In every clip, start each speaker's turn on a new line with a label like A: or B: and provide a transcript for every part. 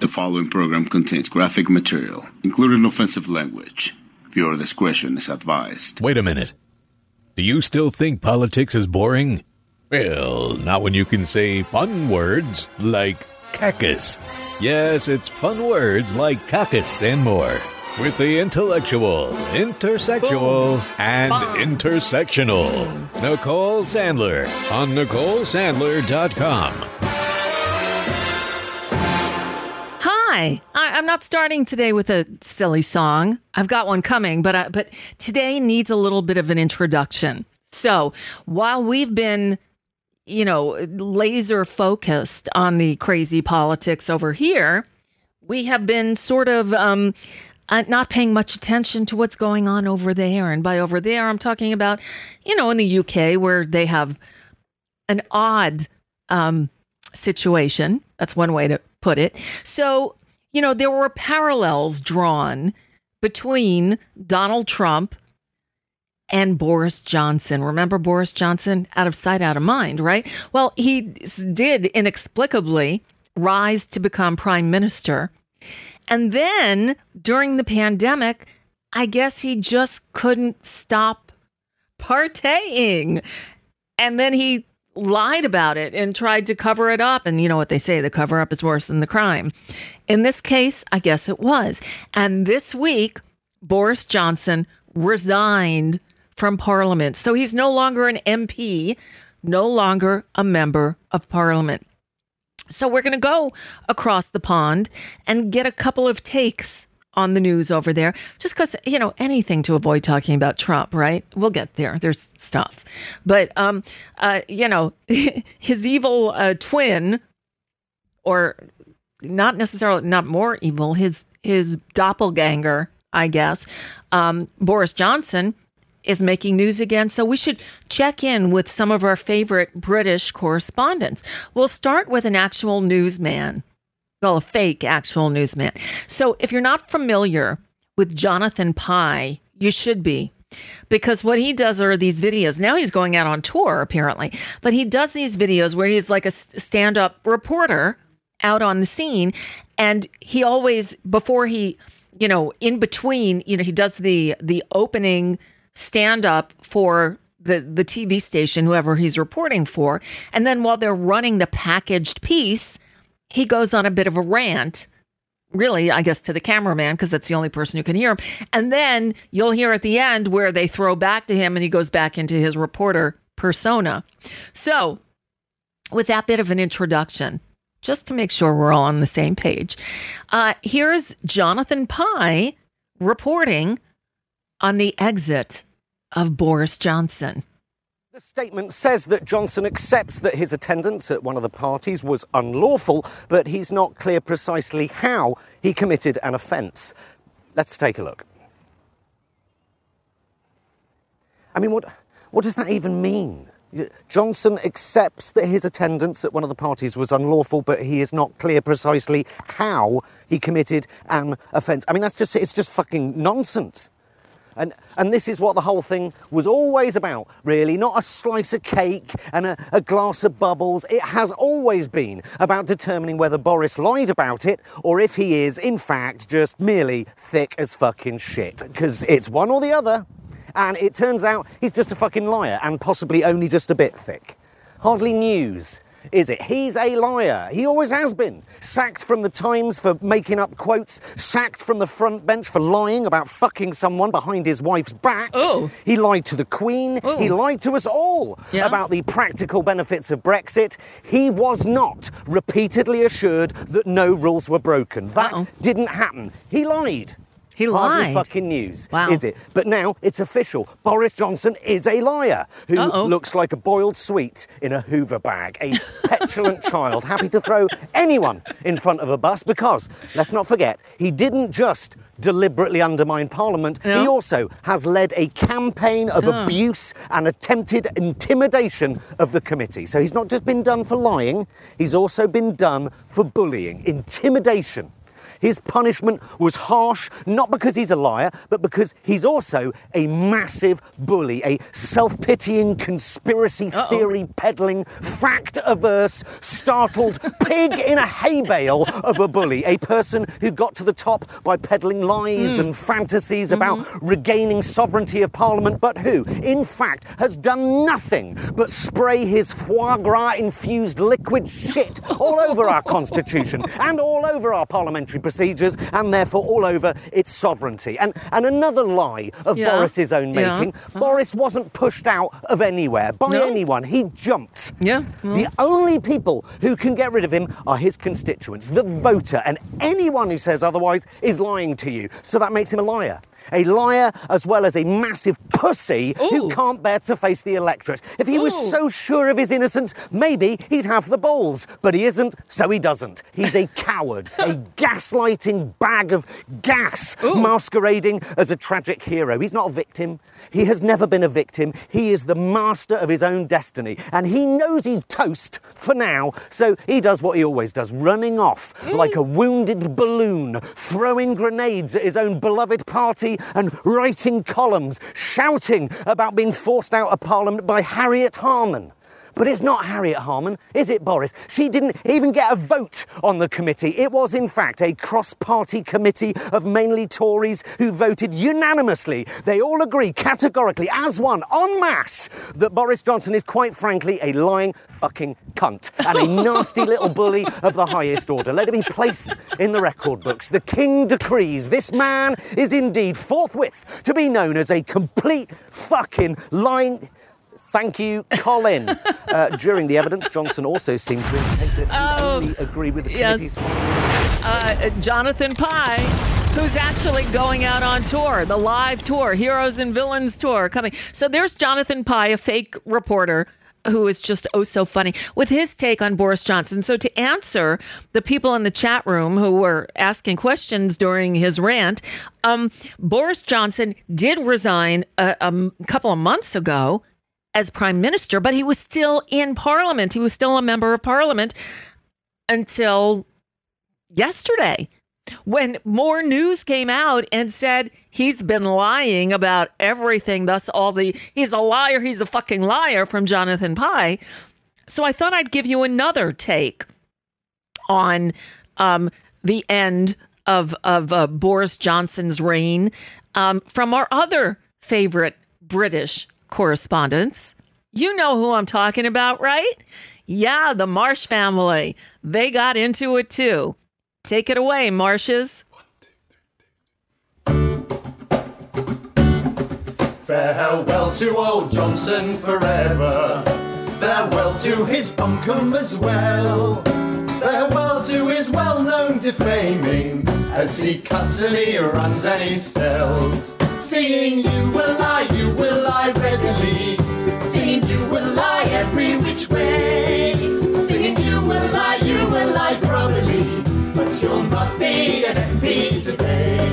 A: The following program contains graphic material, including offensive language. Viewer discretion is advised.
B: Wait a minute. Do you still think politics is boring? Well, not when you can say fun words like cactus. Yes, it's fun words like cactus and more. With the intellectual, intersexual, and intersectional. Nicole Sandler on NicoleSandler.com.
C: Hi, I, I'm not starting today with a silly song. I've got one coming, but I, but today needs a little bit of an introduction. So while we've been, you know, laser focused on the crazy politics over here, we have been sort of um, uh, not paying much attention to what's going on over there. And by over there, I'm talking about, you know, in the UK where they have an odd um, situation. That's one way to put it. So, you know, there were parallels drawn between Donald Trump and Boris Johnson. Remember Boris Johnson? Out of sight, out of mind, right? Well, he did inexplicably rise to become prime minister. And then during the pandemic, I guess he just couldn't stop partying. And then he lied about it and tried to cover it up. And you know what they say the cover up is worse than the crime. In this case, I guess it was. And this week, Boris Johnson resigned from parliament. So he's no longer an MP, no longer a member of parliament. So we're going to go across the pond and get a couple of takes on the news over there, just because, you know, anything to avoid talking about Trump, right? We'll get there. There's stuff. But, um, uh, you know, his evil uh, twin, or not necessarily, not more evil, his, his doppelganger, I guess, um, Boris Johnson is making news again. So we should check in with some of our favorite British correspondents. We'll start with an actual newsman. Well, a fake actual newsman. So if you're not familiar with Jonathan Pie, you should be. Because what he does are these videos. Now he's going out on tour, apparently, but he does these videos where he's like a stand up reporter out on the scene. And he always, before he, you know, in between, you know, he does the the opening stand up for the the TV station, whoever he's reporting for, and then while they're running the packaged piece, he goes on a bit of a rant. Really, I guess to the cameraman because that's the only person who can hear him. And then you'll hear at the end where they throw back to him and he goes back into his reporter persona. So, with that bit of an introduction, just to make sure we're all on the same page, uh, here's Jonathan Pie reporting on the exit of Boris Johnson.
D: The statement says that Johnson accepts that his attendance at one of the parties was unlawful, but he's not clear precisely how he committed an offence. Let's take a look. I mean, what, what does that even mean? Johnson accepts that his attendance at one of the parties was unlawful, but he is not clear precisely how he committed an offence. I mean, that's just, it's just fucking nonsense. And, and this is what the whole thing was always about, really. Not a slice of cake and a, a glass of bubbles. It has always been about determining whether Boris lied about it or if he is, in fact, just merely thick as fucking shit. Because it's one or the other. And it turns out he's just a fucking liar and possibly only just a bit thick. Hardly news is it? He's a liar. He always has been. Sacked from the Times for making up quotes, sacked from the front bench for lying about fucking someone behind his wife's back.
C: Oh.
D: He lied to the Queen.
C: Oh.
D: He lied to us all
C: Yeah.
D: about the practical benefits of Brexit. He was not repeatedly assured that no rules were broken. That
C: Uh-oh.
D: didn't happen. He lied.
C: He
D: Hardly
C: lied.
D: fucking news,
C: Wow.
D: is it? But now it's official. Boris Johnson is a liar who
C: Uh-oh.
D: looks like a boiled sweet in a Hoover bag, a petulant child happy to throw anyone in front of a bus because, let's not forget, he didn't just deliberately undermine Parliament, he also has led a campaign of abuse and attempted intimidation of the committee. So he's not just been done for lying, he's also been done for bullying, intimidation. His punishment was harsh, not because he's a liar, but because he's also a massive bully, a self pitying, conspiracy theory peddling, fact averse, startled pig in a hay bale of a bully, a person who got to the top by peddling lies hmm. and fantasies hmm. about regaining sovereignty of Parliament, but who, in fact, has done nothing but spray his foie gras infused liquid shit all over our Constitution and all over our parliamentary procedures and therefore all over its sovereignty. And, and another lie of
C: Yeah.
D: Boris's own
C: Yeah.
D: making uh-huh. Boris wasn't pushed out of anywhere by
C: No.
D: anyone, he jumped.
C: Yeah. Well.
D: The only people who can get rid of him are his constituents, the voter, and anyone who says otherwise is lying to you. So that makes him a liar. A liar as well as a massive pussy who can't bear to face the electorate. If he was so sure of his innocence, maybe he'd have the balls. But he isn't, so he doesn't. He's a coward, a gaslighting bag of gas masquerading as a tragic hero. He's not a victim. He has never been a victim. He is the master of his own destiny. And he knows he's toast for now, so he does what he always does running off like a wounded balloon, throwing grenades at his own beloved party and writing columns, shouting about being forced out of Parliament by Harriet Harman. But it's not Harriet Harman, is it, Boris? She didn't even get a vote on the committee. It was, in fact, a cross party committee of mainly Tories who voted unanimously. They all agree categorically, as one, en masse, that Boris Johnson is quite frankly a lying fucking cunt and a nasty little bully of the highest order. Let it be placed in the record books. The king decrees this man is indeed forthwith to be known as a complete fucking lying. Thank you, Colin. Uh, during the evidence, Johnson also seemed to indicate that he
C: Oh,
D: only agree with the
C: yes.
D: committee's
C: uh, Jonathan Pie, who's actually going out on tour, the live tour, Heroes and Villains tour coming. So there's Jonathan Pie, a fake reporter who is just oh so funny with his take on Boris Johnson. So to answer the people in the chat room who were asking questions during his rant, um, Boris Johnson did resign a couple of months ago as prime minister, but he was still in parliament. He was still a member of parliament until yesterday when more news came out and said he's been lying about everything. Thus, all the he's a liar, he's a fucking liar from Jonathan Pie. So I thought I'd give you another take on um, the end of of uh, Boris Johnson's reign um, from our other favorite British correspondents. You know who I'm talking about, right? Yeah, the Marsh family. They got into it too. Take it away, Marshes.
E: Farewell to old Johnson forever. Farewell to his buncombe as well. Farewell to his well-known defaming as he cuts and he runs and he sells. Singing you will lie, you will lie readily. Singing you will lie every which way. Singing you will lie, you will lie grubbily. But you'll not be an MP today.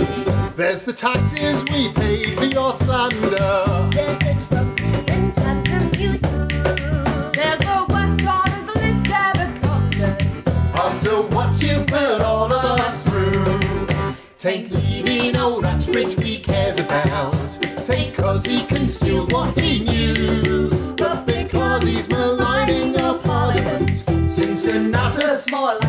E: There's the taxes we paid for your slander.
F: There's the
E: Tain't leaving old Uxbridge we cares about. Take because he concealed what he knew, but because he's maligning our parliament.
F: More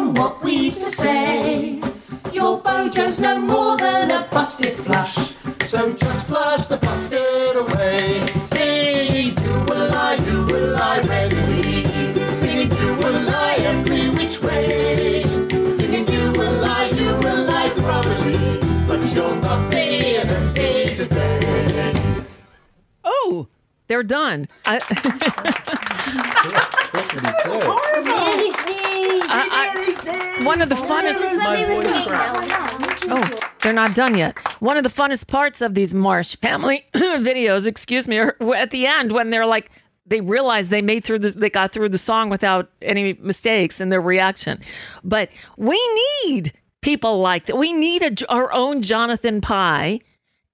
G: From what we've to say. Your Bojo's no more than a busted flush.
E: So just flush the busted away. Singing, you will lie, you will readily. You will every which way. Singing, you will you will probably. But you'll not be an today.
C: Oh, they're done. I,
F: Nearly sneezed.
C: I- one of the funnest.
F: This is when we were singing.
C: Oh, they're not done yet. One of the funnest parts of these Marsh family videos, excuse me, are at the end when they're like, they realize they made through the, they got through the song without any mistakes in their reaction. But we need people like that. We need a, our own Jonathan Pie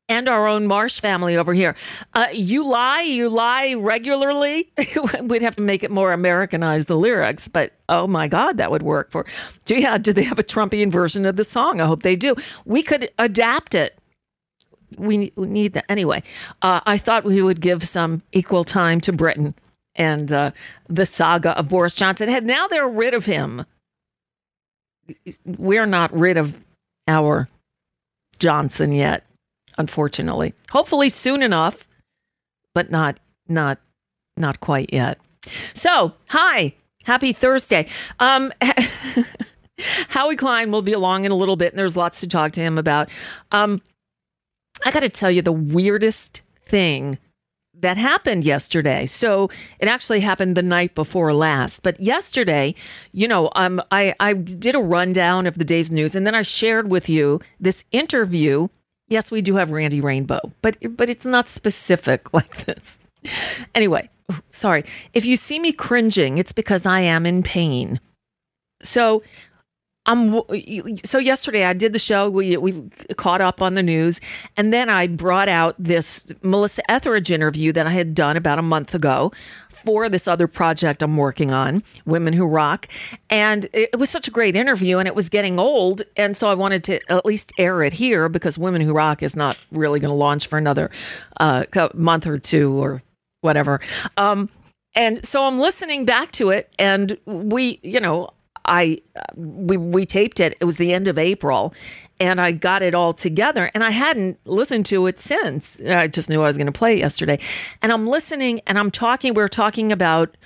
C: and our own Marsh family over here. Uh, you lie, you lie regularly. We'd have to make it more Americanized, the lyrics, but oh my God, that would work for. Yeah, do they have a Trumpian version of the song? I hope they do. We could adapt it. We, we need that. Anyway, uh, I thought we would give some equal time to Britain and uh, the saga of Boris Johnson. And now they're rid of him. We're not rid of our Johnson yet unfortunately. Hopefully soon enough, but not not not quite yet. So, hi. Happy Thursday. Um Howie Klein will be along in a little bit and there's lots to talk to him about. Um I got to tell you the weirdest thing that happened yesterday. So it actually happened the night before last. But yesterday, you know, um, I, I did a rundown of the day's news and then I shared with you this interview Yes, we do have Randy Rainbow, but but it's not specific like this. Anyway, sorry. If you see me cringing, it's because I am in pain. So um so yesterday I did the show we we caught up on the news and then I brought out this Melissa Etheridge interview that I had done about a month ago for this other project I'm working on, Women Who Rock. And it was such a great interview and it was getting old. And so I wanted to at least air it here because Women Who Rock is not really going to launch for another uh, month or two or whatever. Um, and so I'm listening back to it and we, you know, I we we taped it. It was the end of April, and I got it all together. And I hadn't listened to it since. I just knew I was going to play it yesterday, and I'm listening and I'm talking. We are talking about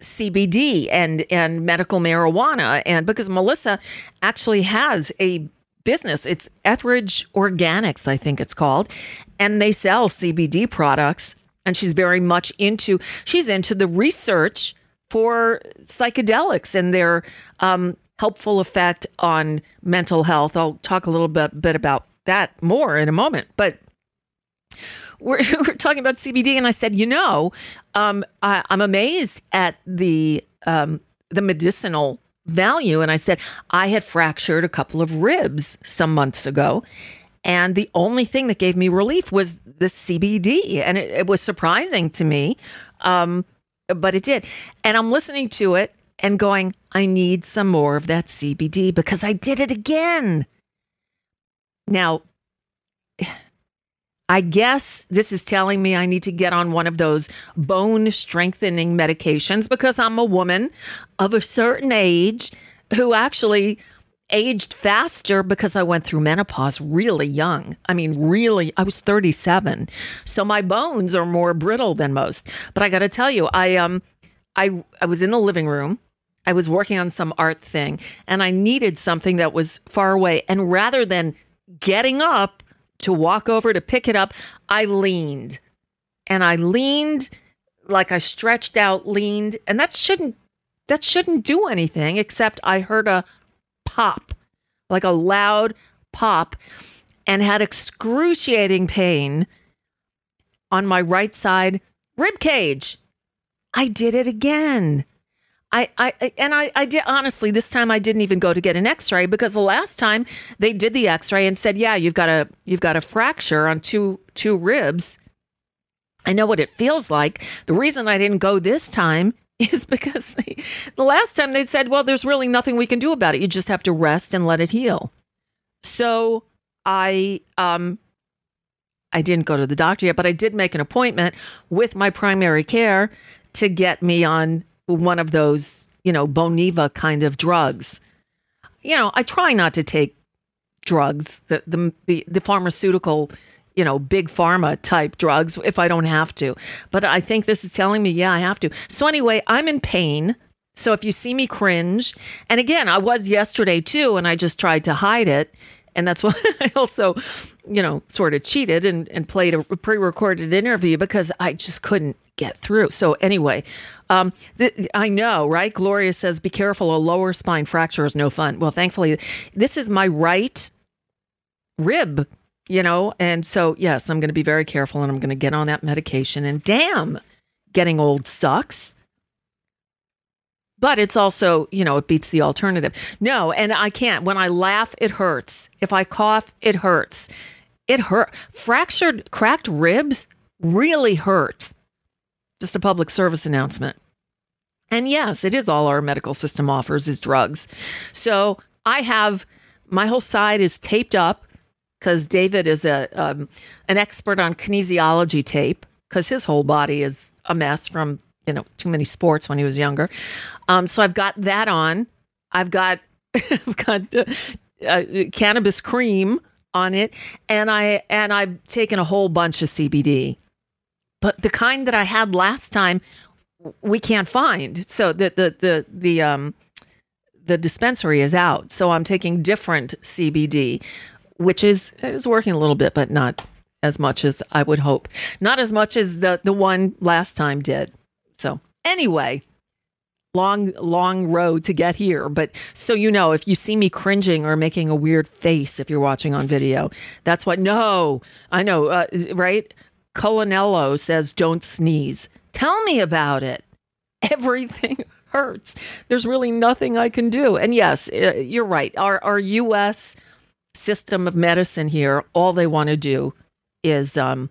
C: CBD and and medical marijuana, and because Melissa actually has a business, it's Etheridge Organics, I think it's called, and they sell CBD products. And she's very much into she's into the research for psychedelics and their um, helpful effect on mental health. I'll talk a little bit, bit about that more in a moment. But we're, we're talking about CBD, and I said, you know, um, I, I'm amazed at the um, the medicinal value. And I said, I had fractured a couple of ribs some months ago. And the only thing that gave me relief was the CBD. And it, it was surprising to me. Um, but it did. And I'm listening to it and going, I need some more of that CBD because I did it again. Now, I guess this is telling me I need to get on one of those bone strengthening medications because I'm a woman of a certain age who actually aged faster because I went through menopause really young. I mean, really, I was 37. So my bones are more brittle than most. But I got to tell you, I um I I was in the living room. I was working on some art thing and I needed something that was far away and rather than getting up to walk over to pick it up, I leaned. And I leaned like I stretched out, leaned, and that shouldn't that shouldn't do anything except I heard a pop, like a loud pop, and had excruciating pain on my right side rib cage. I did it again. I, I and I, I did honestly this time I didn't even go to get an x-ray because the last time they did the x-ray and said yeah you've got a you've got a fracture on two two ribs I know what it feels like. The reason I didn't go this time is because they, the last time they said, well, there's really nothing we can do about it. You just have to rest and let it heal. So I um I didn't go to the doctor yet, but I did make an appointment with my primary care to get me on one of those, you know, Boniva kind of drugs. You know, I try not to take drugs, the the the, the pharmaceutical, you know, big pharma type drugs if I don't have to. But I think this is telling me, yeah, I have to. So anyway, I'm in pain. So if you see me cringe, and again, I was yesterday too, and I just tried to hide it. And that's why I also, you know, sort of cheated and, and played a pre recorded interview because I just couldn't get through. So, anyway, um, th- I know, right? Gloria says, be careful, a lower spine fracture is no fun. Well, thankfully, this is my right rib, you know, and so, yes, I'm going to be very careful and I'm going to get on that medication. And damn, getting old sucks. But it's also you know it beats the alternative. No and i can't. When i laugh it hurts. If i cough it hurts. It hurt fractured cracked ribs really hurt. Just a public service announcement. And yes it is all our medical system offers is drugs. So i have my whole side is taped up because david is a um, an expert on kinesiology tape because his whole body is a mess from you know too many sports when he was younger. Um, so I've got that on. I've got I've got uh, uh, cannabis cream on it, and I and I've taken a whole bunch of CBD, but the kind that I had last time we can't find. So the the the the um the dispensary is out. So I'm taking different CBD, which is is working a little bit, but not as much as I would hope. Not as much as the the one last time did. So anyway, long long road to get here. But so you know, if you see me cringing or making a weird face if you're watching on video, that's what. No, I know, uh, right? Colonello says, "Don't sneeze." Tell me about it. Everything hurts. There's really nothing I can do. And yes, uh, you're right. Our our U.S. system of medicine here, all they want to do is um,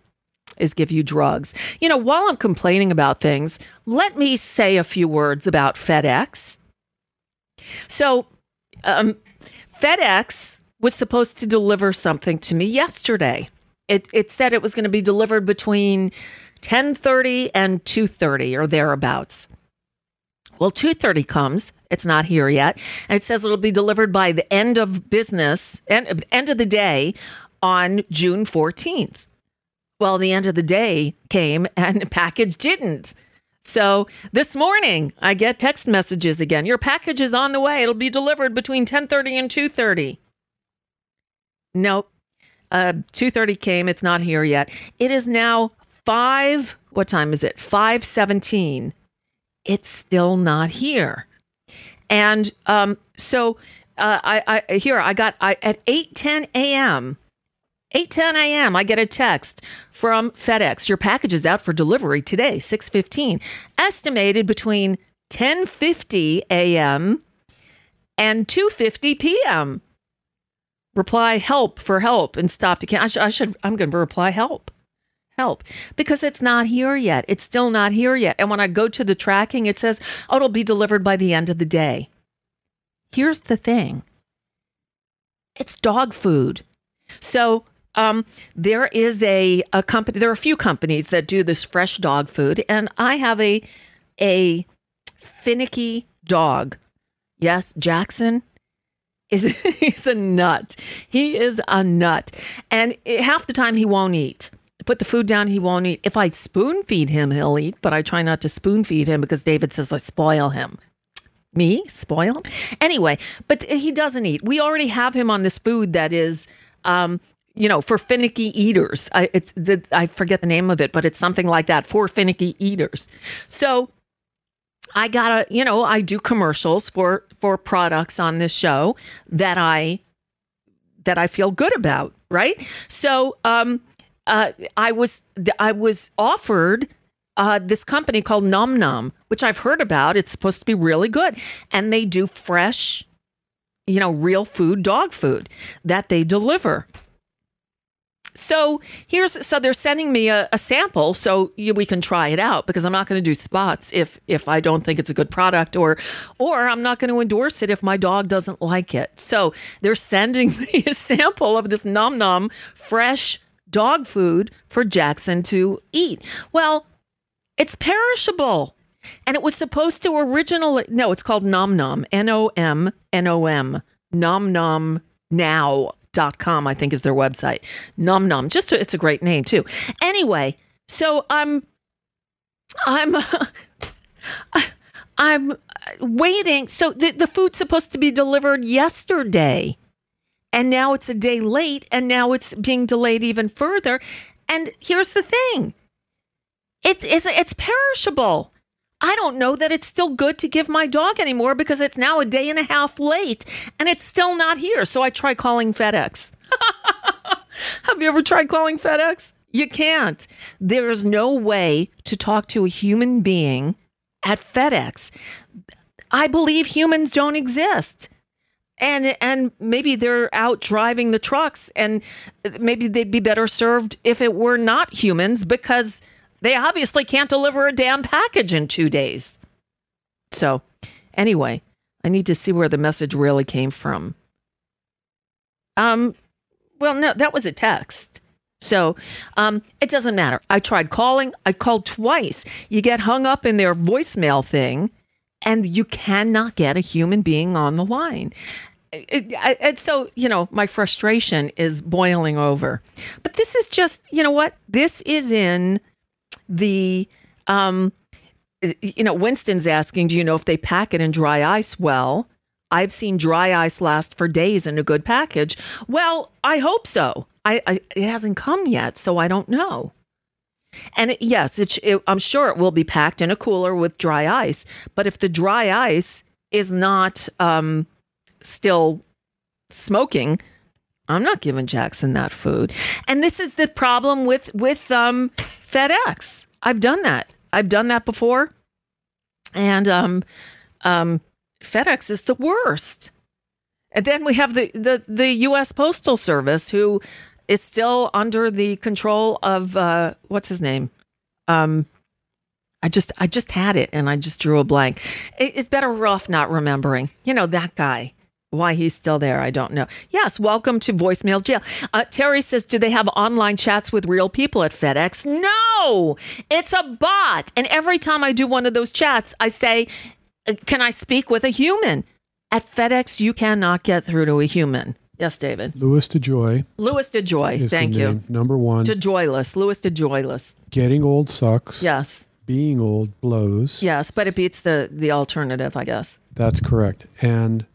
C: is give you drugs. You know, while I'm complaining about things, let me say a few words about FedEx. So, um, FedEx was supposed to deliver something to me yesterday. It it said it was going to be delivered between 10:30 and 2:30 or thereabouts. Well, 2:30 comes. It's not here yet, and it says it'll be delivered by the end of business, end, end of the day on June 14th. Well, the end of the day came and the package didn't. So this morning I get text messages again. Your package is on the way. It'll be delivered between 10:30 and 2:30. Nope. Uh 2:30 came. It's not here yet. It is now 5 what time is it? 5:17. It's still not here. And um so uh, I, I here I got I at 8:10 a.m. 8:10 a.m. I get a text from FedEx. Your package is out for delivery today, 6:15. Estimated between 10:50 a.m. and 2:50 p.m. Reply help for help and stop to can. I, sh- I should I'm going to reply help. Help because it's not here yet. It's still not here yet. And when I go to the tracking it says, "Oh, it'll be delivered by the end of the day." Here's the thing. It's dog food. So um, there is a, a company. There are a few companies that do this fresh dog food, and I have a a finicky dog. Yes, Jackson is he's a nut. He is a nut, and it- half the time he won't eat. Put the food down, he won't eat. If I spoon feed him, he'll eat, but I try not to spoon feed him because David says I spoil him me spoil anyway but he doesn't eat we already have him on this food that is um you know, for finicky eaters. I it's the I forget the name of it, but it's something like that for finicky eaters. So I gotta, you know, I do commercials for for products on this show that I that I feel good about, right? So um uh I was I was offered uh, this company called Num Num, which I've heard about. It's supposed to be really good. And they do fresh, you know, real food, dog food that they deliver. So here's so they're sending me a, a sample so you, we can try it out because I'm not going to do spots if if I don't think it's a good product or or I'm not going to endorse it if my dog doesn't like it. So they're sending me a sample of this Num Num fresh dog food for Jackson to eat. Well, it's perishable. And it was supposed to originally, no, it's called Nom Nom, N O M N O M, Nom Nom Now.com, I think is their website. Nom Nom, just a, it's a great name too. Anyway, so I'm, I'm, I'm waiting. So the, the food's supposed to be delivered yesterday. And now it's a day late, and now it's being delayed even further. And here's the thing it's, it's, it's perishable. I don't know that it's still good to give my dog anymore because it's now a day and a half late and it's still not here. So I try calling FedEx. Have you ever tried calling FedEx? You can't. There's no way to talk to a human being at FedEx. I believe humans don't exist. And and maybe they're out driving the trucks and maybe they'd be better served if it were not humans because they obviously can't deliver a damn package in 2 days. So, anyway, I need to see where the message really came from. Um well no, that was a text. So um, it doesn't matter. I tried calling. I called twice. You get hung up in their voicemail thing, and you cannot get a human being on the line. And so, you know, my frustration is boiling over. But this is just, you know what? This is in the, um, you know, Winston's asking, do you know if they pack it in dry ice? Well, I've seen dry ice last for days in a good package. Well, I hope so. I, I it hasn't come yet, so I don't know. And it, yes, it, it, I'm sure it will be packed in a cooler with dry ice. But if the dry ice is not um, still smoking, I'm not giving Jackson that food. And this is the problem with with um, FedEx. I've done that. I've done that before, and um, um, FedEx is the worst. And then we have the, the, the U.S. Postal Service, who is still under the control of uh, what's his name? Um, I just I just had it and I just drew a blank. It- It's better off not remembering. You know that guy. Why he's still there, I don't know. Yes, welcome to voicemail jail. Uh, Terry says, do they have online chats with real people at FedEx? No, it's a bot. And every time I do one of those chats, I say, uh, can I speak with a human? At FedEx, you cannot get through to a human. Yes, David.
H: Louis DeJoy
C: Louis DeJoy.
H: is
C: Thank you.
H: Number one,
C: DeJoyless. Louis DeJoyless.
H: getting old sucks.
C: Yes.
H: Being old blows.
C: Yes, but it beats the the alternative, I guess.
H: That's correct. And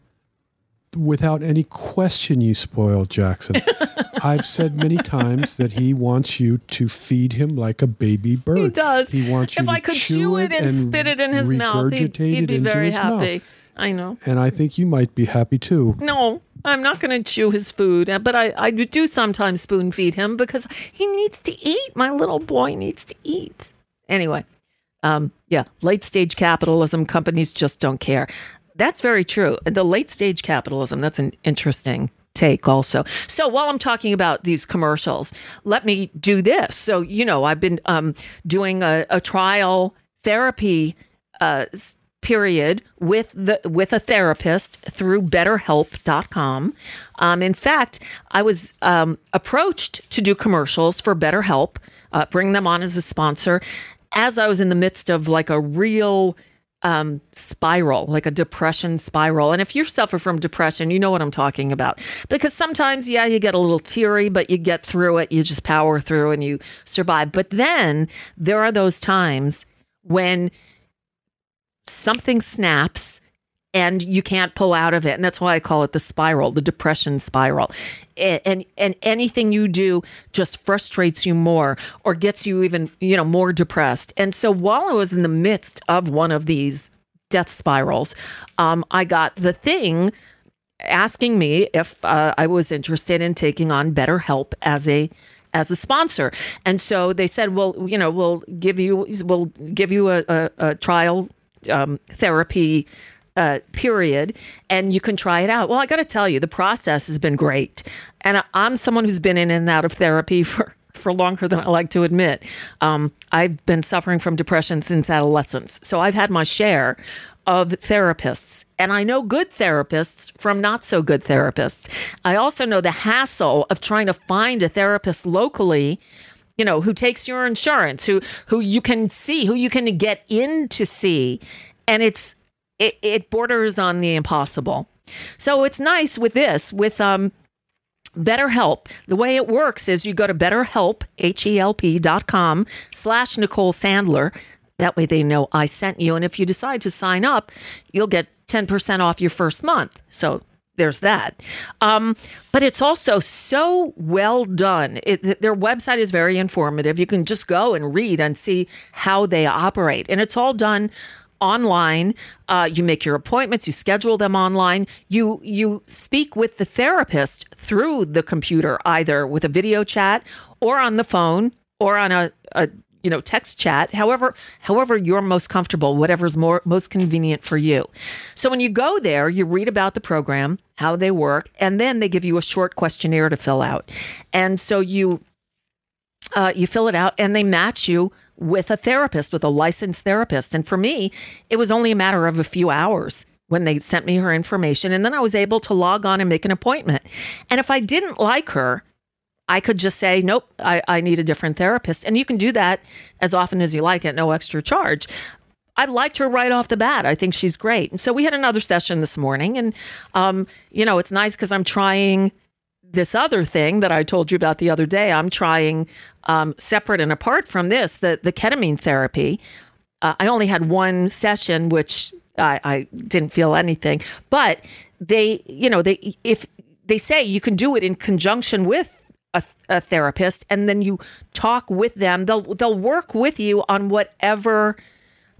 H: without any question, you spoil Jackson. I've said many times that he wants you to feed him like a baby bird.
C: He does.
H: He wants you
C: if
H: to
C: I could
H: chew,
C: chew it and, spit it in his mouth, he'd, he'd be very
H: his mouth.
C: happy. I know.
H: And I think you might be happy too.
C: No, I'm not going to chew his food, uh, but I, I do sometimes spoon feed him because he needs to eat. My little boy needs to eat. Anyway, um, yeah, late stage capitalism, companies just don't care. That's very true. The late stage capitalism, that's an interesting take also. So while I'm talking about these commercials, let me do this. So, you know, I've been um, doing a, a trial therapy uh, period with the with a therapist through betterhelp.com um, in fact i was um, approached to do commercials for betterhelp uh, bring them on as a sponsor as i was in the midst of like a real um, spiral, like a depression spiral. And if you suffer from depression, you know what I'm talking about. Because sometimes, yeah, you get a little teary, but you get through it. You just power through and you survive. But then there are those times when something snaps and you can't pull out of it. And that's why I call it the spiral, the depression spiral. A- And and anything you do just frustrates you more or gets you even, you know, more depressed. And so while I was in the midst of one of these death spirals, um, I got the thing asking me if uh, I was interested in taking on BetterHelp as a as a sponsor. And so they said, well, you know, we'll give you we'll give you a, a, a trial um, therapy uh, period and you can try it out. Well, I got to tell you, the process has been great. And I'm someone who's been in and out of therapy for for longer than I like to admit. Um, I've been suffering from depression since adolescence. So I've had my share of therapists. And I know good therapists from not so good therapists. I also know the hassle of trying to find a therapist locally you know who takes your insurance who who you can see who you can get in to see and it's it, it borders on the impossible so it's nice with this with um BetterHelp. The way it works is you go to BetterHelp, H-E-L-P dot com slash Nicole Sandler. That way they know I sent you. And if you decide to sign up, you'll get 10% off your first month. So there's that. Um, but it's also so well done. It, their website is very informative. You can just go and read and see how they operate. And it's all done online. Uh, you make your appointments. You schedule them online. You you speak with the therapist through the computer, either with a video chat or on the phone or on a, a you know text chat. However, however you're most comfortable, whatever's more most convenient for you. So when you go there, you read about the program, how they work, and then they give you a short questionnaire to fill out. And so you uh, you fill it out and they match you with a therapist, with a licensed therapist. And for me, it was only a matter of a few hours when they sent me her information. And then I was able to log on and make an appointment. And if I didn't like her, I could just say, nope, I, I need a different therapist. And you can do that as often as you like at no extra charge. I liked her right off the bat. I think she's great. And so we had another session this morning. And, um, you know, it's nice because I'm trying this other thing that I told you about the other day. I'm trying um, separate and apart from this, the, the ketamine therapy. Uh, I only had one session, which I, I didn't feel anything. But they, you know, they if they say you can do it in conjunction with a, therapist, and then you talk with them. They'll they'll work with you on whatever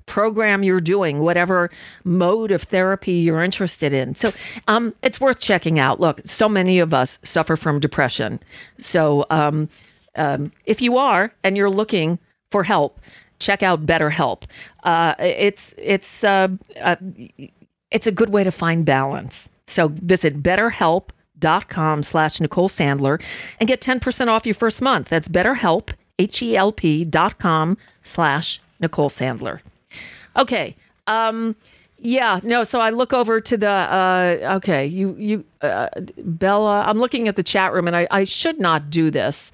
C: program you're doing, whatever mode of therapy you're interested in. So um, it's worth checking out. Look, so many of us suffer from depression. So um, um, if you are and you're looking for help, check out BetterHelp. Uh, it's it's uh, uh, it's a good way to find balance. So visit BetterHelp.com slash Nicole Sandler and get 10% off your first month. That's BetterHelp, H-E-L-P dot com slash Nicole Sandler. Okay. Um, yeah, no. So I look over to the. Uh, okay, you, you, uh, Bella. I'm looking at the chat room, and I, I should not do this.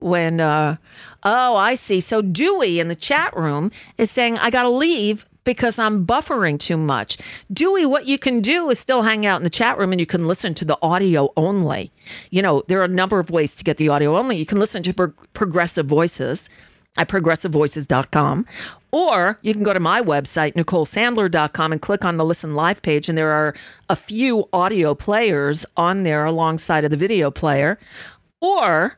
C: When, uh, oh, I see. So Dewey in the chat room is saying I got to leave because I'm buffering too much. Dewey, what you can do is still hang out in the chat room, and you can listen to the audio only. You know, there are a number of ways to get the audio only. You can listen to pro- progressive voices at progressivevoices.com. Or you can go to my website, NicoleSandler.com, and click on the Listen Live page. And there are a few audio players on there alongside of the video player. Or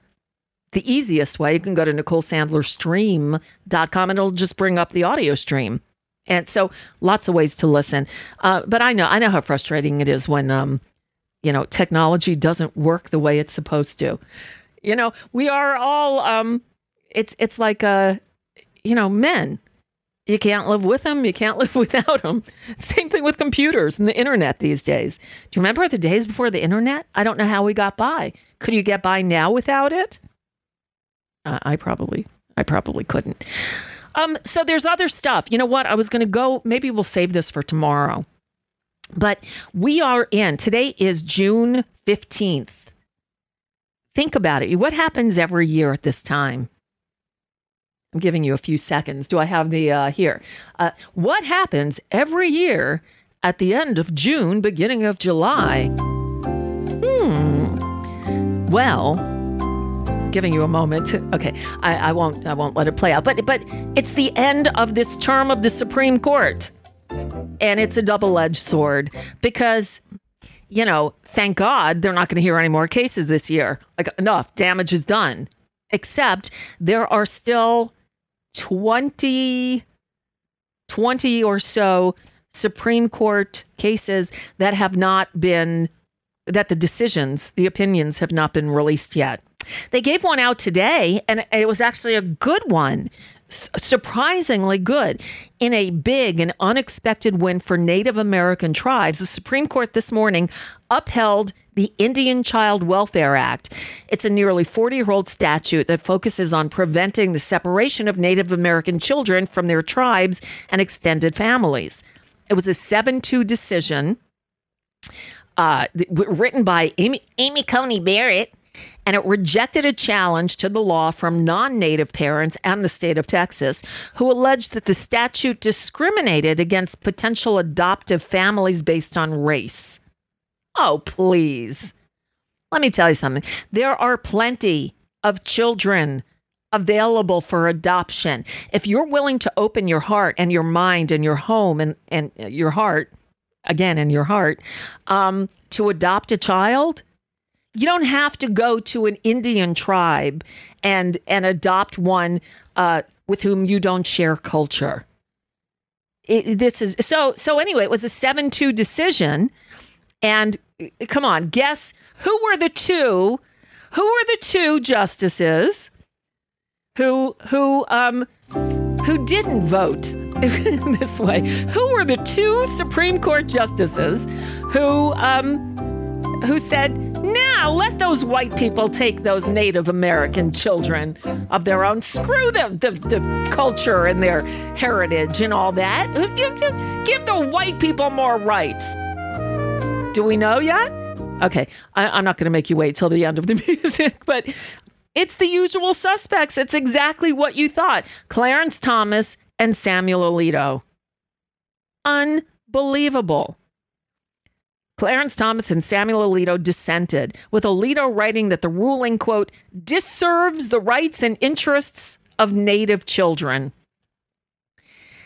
C: the easiest way, you can go to NicoleSandlerStream.com and it'll just bring up the audio stream. And so lots of ways to listen. Uh, but I know I know how frustrating it is when um, you know, technology doesn't work the way it's supposed to. You know, we are all um it's it's like uh you know men. You can't live with them you can't live without them same thing with computers and the internet these days. Do you remember the days before the internet? I don't know how we got by. Could you get by now without it? Uh, i probably i probably couldn't um so there's other stuff you know what i was going to go maybe we'll save this for tomorrow but we are in today is june 15th think about it what happens every year at this time I'm giving you a few seconds. Do I have the uh, here? Uh, what happens every year at the end of June, beginning of July? Hmm. Well, giving you a moment. Okay, I, I won't. I won't let it play out. But but it's the end of this term of the Supreme Court. and it's a double edged sword because, you know, thank God they're not going to hear any more cases this year. Like, enough damage is done. Except there are still 20, 20 or so Supreme Court cases that have not been, that the decisions, the opinions have not been released yet. They gave one out today, and it was actually a good one, surprisingly good. In a big and unexpected win for Native American tribes, the Supreme Court this morning upheld the Indian Child Welfare Act. It's a nearly 40 year old statute that focuses on preventing the separation of Native American children from their tribes and extended families. It was a 7 2 decision uh, written by Amy, Amy Coney Barrett, and it rejected a challenge to the law from non native parents and the state of Texas, who alleged that the statute discriminated against potential adoptive families based on race. Oh, please. Let me tell you something. There are plenty of children available for adoption. If you're willing to open your heart and your mind and your home and, and your heart, again, in your heart, um, to adopt a child, you don't have to go to an Indian tribe and and adopt one uh, with whom you don't share culture. It, this is so so. Anyway, it was a seven two decision, and uh, come on, guess who were the two? Who were the two justices who who um who didn't vote this way? Who were the two Supreme Court justices who um who said, now let those white people take those Native American children of their own. Screw the, the, the culture and their heritage and all that. Give the white people more rights. Do we know yet? Okay, I, I'm not going to make you wait till the end of the music, but it's the usual suspects. It's exactly what you thought Clarence Thomas and Samuel Alito. Unbelievable. Clarence Thomas and Samuel Alito dissented, with Alito writing that the ruling, quote, disserves the rights and interests of Native children.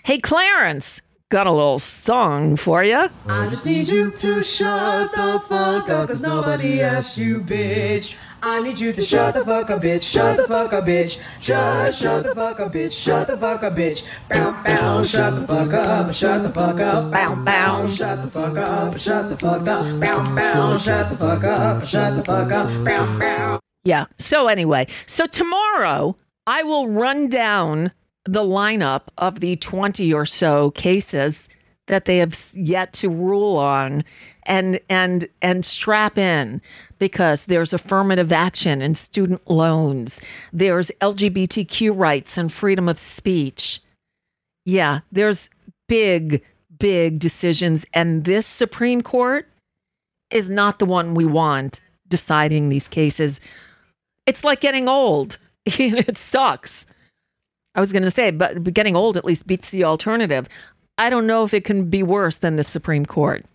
C: Hey, Clarence, got a little song for you.
E: I just need you to shut the fuck up, cause nobody asked you, bitch. I need you to shut the fuck up, bitch. Shut the fuck up, bitch. Just shut the fuck up, bitch. Shut the fuck up, bitch. Bow, bow. Shut the fuck up. Shut the fuck up. Bow, bow. Shut the fuck up. Shut the fuck up. Bow, bow. Shut the fuck up. Shut the fuck up. Bow, bow.
C: Yeah. So, anyway, so tomorrow I will run down the lineup of the 20 or so cases that they have yet to rule on and and and strap in because there's affirmative action and student loans. There's lgbtq rights and freedom of speech. Yeah there's big big decisions. And this supreme court is not the one we want deciding these cases. It's like getting old. It sucks. I was going to say, but but getting old at least beats the alternative. I don't know if it can be worse than the Supreme Court.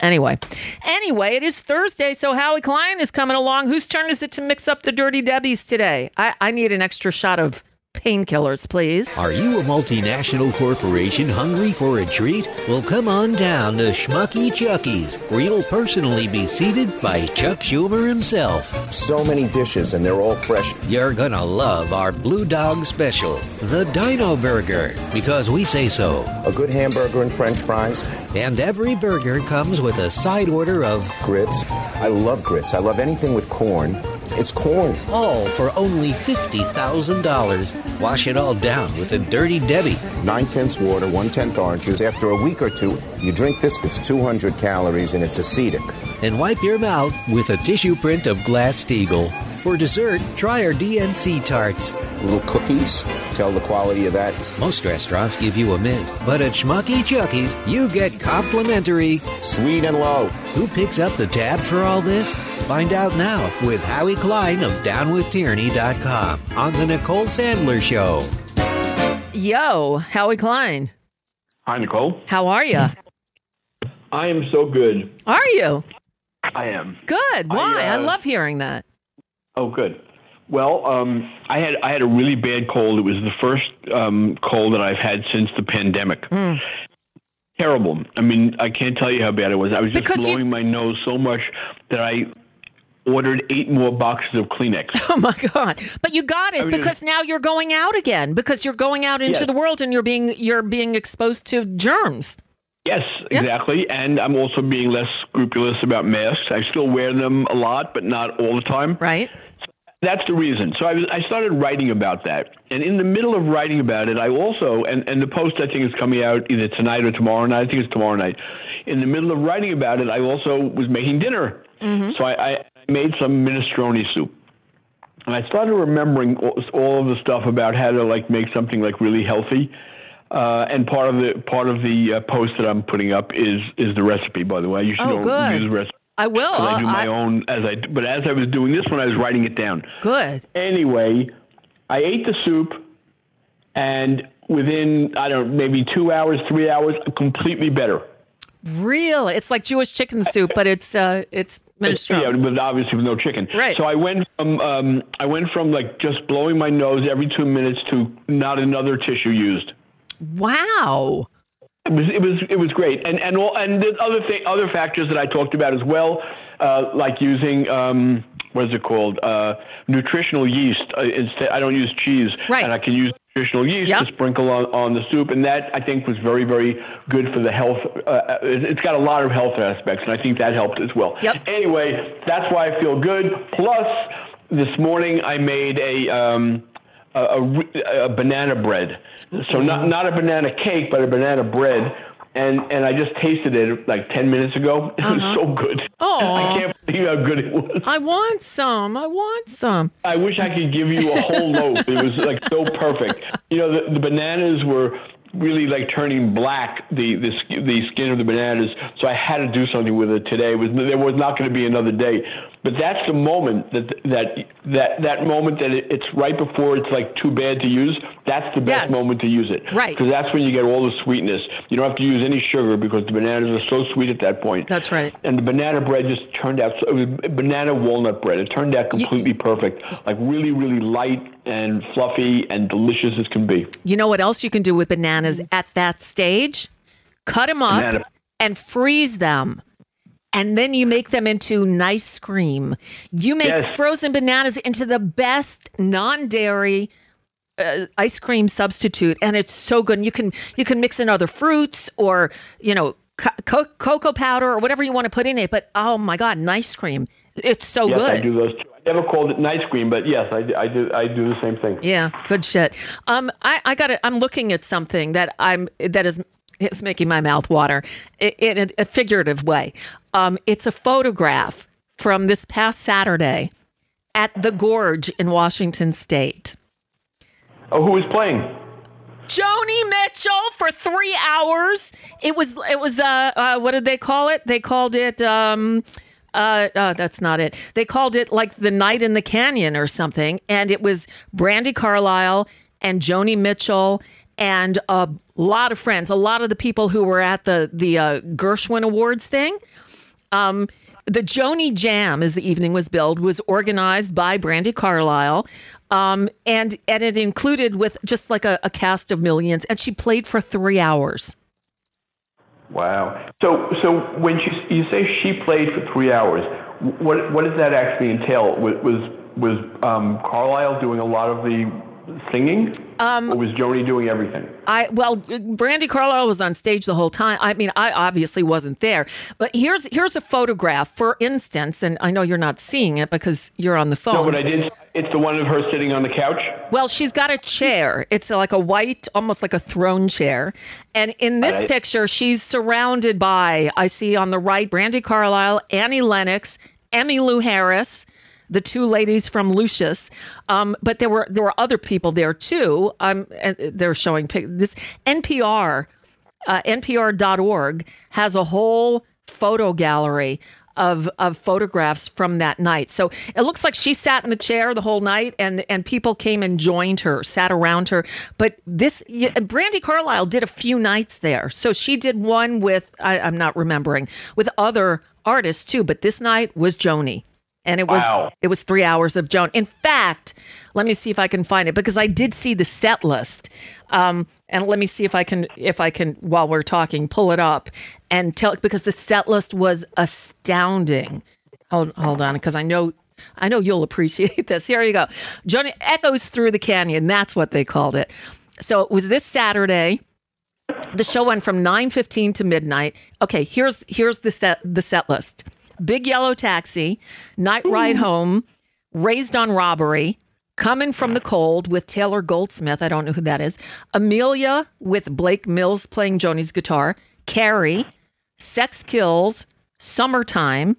C: Anyway, anyway, it is Thursday, so Howie Klein is coming along. Whose turn is it to mix up the Dirty Debbies today? I, I need an extra shot of painkillers, please.
B: Are you a multinational corporation hungry for a treat? Well, come on down to Schmucky Chucky's, where you'll personally be seated by Chuck Schumer himself.
I: So many dishes, and they're all fresh.
B: You're gonna love our Blue Dog Special, the Dino Burger, because we say so.
I: A good hamburger and french fries,
B: And every burger comes with a side order of
I: grits. I love grits. I love anything with corn. It's corn.
B: all for only $50,000. Wash it all down with a Dirty Debbie.
I: Nine tenths water, one tenth orange juice. After a week or two, you drink this. It's 200 calories and it's acetic.
B: And wipe your mouth with a tissue print of Glass Steagall. For dessert, try our DNC tarts.
I: Little cookies. Tell the quality of that.
B: Most restaurants give you a mint, but at Schmucky Chucky's, you get complimentary.
I: Sweet and low.
B: Who picks up the tab for all this? Find out now with Howie Klein of DownWithTyranny.com on The Nicole Sandler Show.
C: Yo, Howie Klein,
J: Hi, Nicole.
C: how are you?
J: I am so good.
C: Are you?
J: I am.
C: Good. Why? I,
J: uh,
C: love hearing that.
J: Oh, good. Well, um, I had I had a really bad cold. It was the first um, cold that I've had since the pandemic, terrible. I mean, I can't tell you how bad it was. I was just
C: Because
J: blowing my nose so much that I ordered eight more boxes of Kleenex.
C: Oh my God! But you got it
J: I was just-
C: because now you're going out again because you're going out into
J: Yes.
C: the world and you're being you're being exposed to germs.
J: Yes, exactly. And I'm also being less scrupulous about masks. I still wear them a lot, but not all the time.
C: Right.
J: That's the reason. So I, was, I started writing about that. And in the middle of writing about it, I also, and, and the post I think is coming out either tonight or tomorrow night. I think it's tomorrow night. In the middle of writing about it, I also was making dinner. Mm-hmm. So I, I made some minestrone soup. And I started remembering all, all of the stuff about how to like make something like really healthy. Uh, and part of the part of the uh, post that I'm putting up is is the recipe. By the way, you should
C: Oh,
J: know,
C: good.
J: use the recipe.
C: I will.
J: I do my
C: I-
J: own as I. But as I was doing this one, I was writing it down.
C: Good.
J: Anyway, I ate the soup, and within I don't know, maybe two hours, three hours, completely better.
C: Real. It's like Jewish chicken soup, but it's uh it's minestrone.
J: Yeah, but obviously with no chicken.
C: Right.
J: So I went from um, I went from like just blowing my nose every two minutes to not another tissue used.
C: Wow.
J: It was it was it was great, and and all, and the other thing other factors that I talked about as well, uh, like using um, what is it called uh, nutritional yeast. Uh, instead, I don't use cheese,
C: Right.
J: and I can use nutritional yeast
C: Yep.
J: to sprinkle on, on the soup, and that I think was very very good for the health. Uh, it- it's got a lot of health aspects, and I think that helped as well.
C: Yep.
J: Anyway, that's why I feel good. Plus, this morning I made a. Um, a, a a banana bread. So not not a banana cake, but a banana bread. And and I just tasted it like ten minutes ago. It was uh-huh. so good.
C: Aw.
J: I can't believe how good it was.
C: I want some. I want some.
J: I wish I could give you a whole loaf. It was like so perfect. You know, the, the bananas were really like turning black. The the the skin of the bananas. So I had to do something with it today. It was there was not going to be another day. But that's the moment that that that that moment that it, it's right before it's like too bad to use. That's the best
C: Yes.
J: moment to use it.
C: Right.
J: Because that's when you get all the sweetness. You don't have to use any sugar because the bananas are so sweet at that point.
C: That's right.
J: And the banana bread just turned out, it was banana walnut bread. It turned out completely perfect. Like really, really light and fluffy and delicious as can be.
C: You know what else you can do with bananas at that stage? Cut them up
J: Banana-
C: and freeze them. And then you make them into nice cream. You make
J: Yes.
C: frozen bananas into the best non-dairy uh, ice cream substitute, and it's so good. And you can you can mix in other fruits or you know co- co- cocoa powder or whatever you want to put in it. But oh my god, nice cream! It's so
J: yes,
C: good.
J: I do those too. I never called it nice cream, but yes, I, do- I do. I do the same thing.
C: Yeah, good shit. Um, I, I got to I'm looking at something that I'm that is is making my mouth water in a, figurative way. Um, it's a photograph from this past Saturday at the Gorge in Washington State.
J: Oh, who is playing?
C: Joni Mitchell for three hours. It was it was uh, uh what did they call it? They called it um uh, uh that's not it. They called it like the night in the canyon or something. And it was Brandi Carlile and Joni Mitchell and a lot of friends, a lot of the people who were at the the uh, Gershwin Awards thing. Um, the Joni Jam, as the evening was billed, was organized by Brandi Carlile, um, and and it included with just like a, a cast of millions, and she played for three hours.
J: Wow. So, so when she, you say she played for three hours, what what does that actually entail? Was was, um, Carlile doing a lot of the singing,
C: Um,
J: or was Joni doing everything?
C: I well, Brandi Carlile was on stage the whole time. I mean, I obviously wasn't there, but here's here's a photograph, for instance, and I know you're not seeing it because you're on the phone.
J: No, but I did. It's the one of her sitting on the couch.
C: Well, she's got a chair. It's like a white, almost like a throne chair. And in this
J: Right.
C: picture, she's surrounded by, I see on the right, Brandi Carlile, Annie Lennox, Emmylou Harris, the two ladies from Lucius. Um, but there were there were other people there too. Um, and they're showing this NPR, uh, NPR.org has a whole photo gallery of of photographs from that night. So it looks like she sat in the chair the whole night, and and people came and joined her, sat around her. But this Brandi Carlile did a few nights there, so she did one with I, I'm not remembering with other artists too. But this night was Joni. And it was
J: Wow.
C: it was three hours of Joan. In fact, let me see if I can find it because I did see the set list. Um, and let me see if I can if I can while we're talking pull it up and tell because the set list was astounding. Hold hold on because I know I know you'll appreciate this. Here you go. Joni echoes through the canyon. That's what they called it. So it was this Saturday. The show went from 9:15 to midnight. Okay, here's here's the set the set list. Big Yellow Taxi, Night Ride Home, Raised on Robbery, Coming from the Cold with Taylor Goldsmith. I don't know who that is. Amelia with Blake Mills playing Joni's guitar. Carey, Sex Kills, Summertime,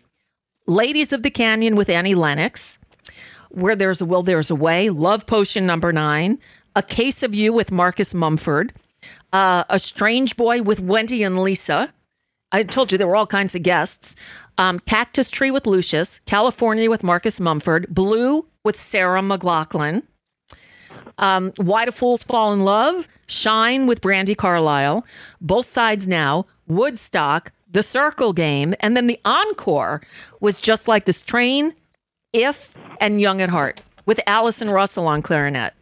C: Ladies of the Canyon with Annie Lennox, Where There's a Will, There's a Way, Love Potion number nine, A Case of You with Marcus Mumford, uh, A Strange Boy with Wendy and Lisa. I told you there were all kinds of guests. Um, Cactus Tree with Lucius, California with Marcus Mumford, Blue with Sarah McLachlan, um, Why Do Fools Fall in Love, Shine with Brandi Carlile, Both Sides Now, Woodstock, The Circle Game, and then the encore was just like this train, If, and Young at Heart with Allison Russell on clarinet.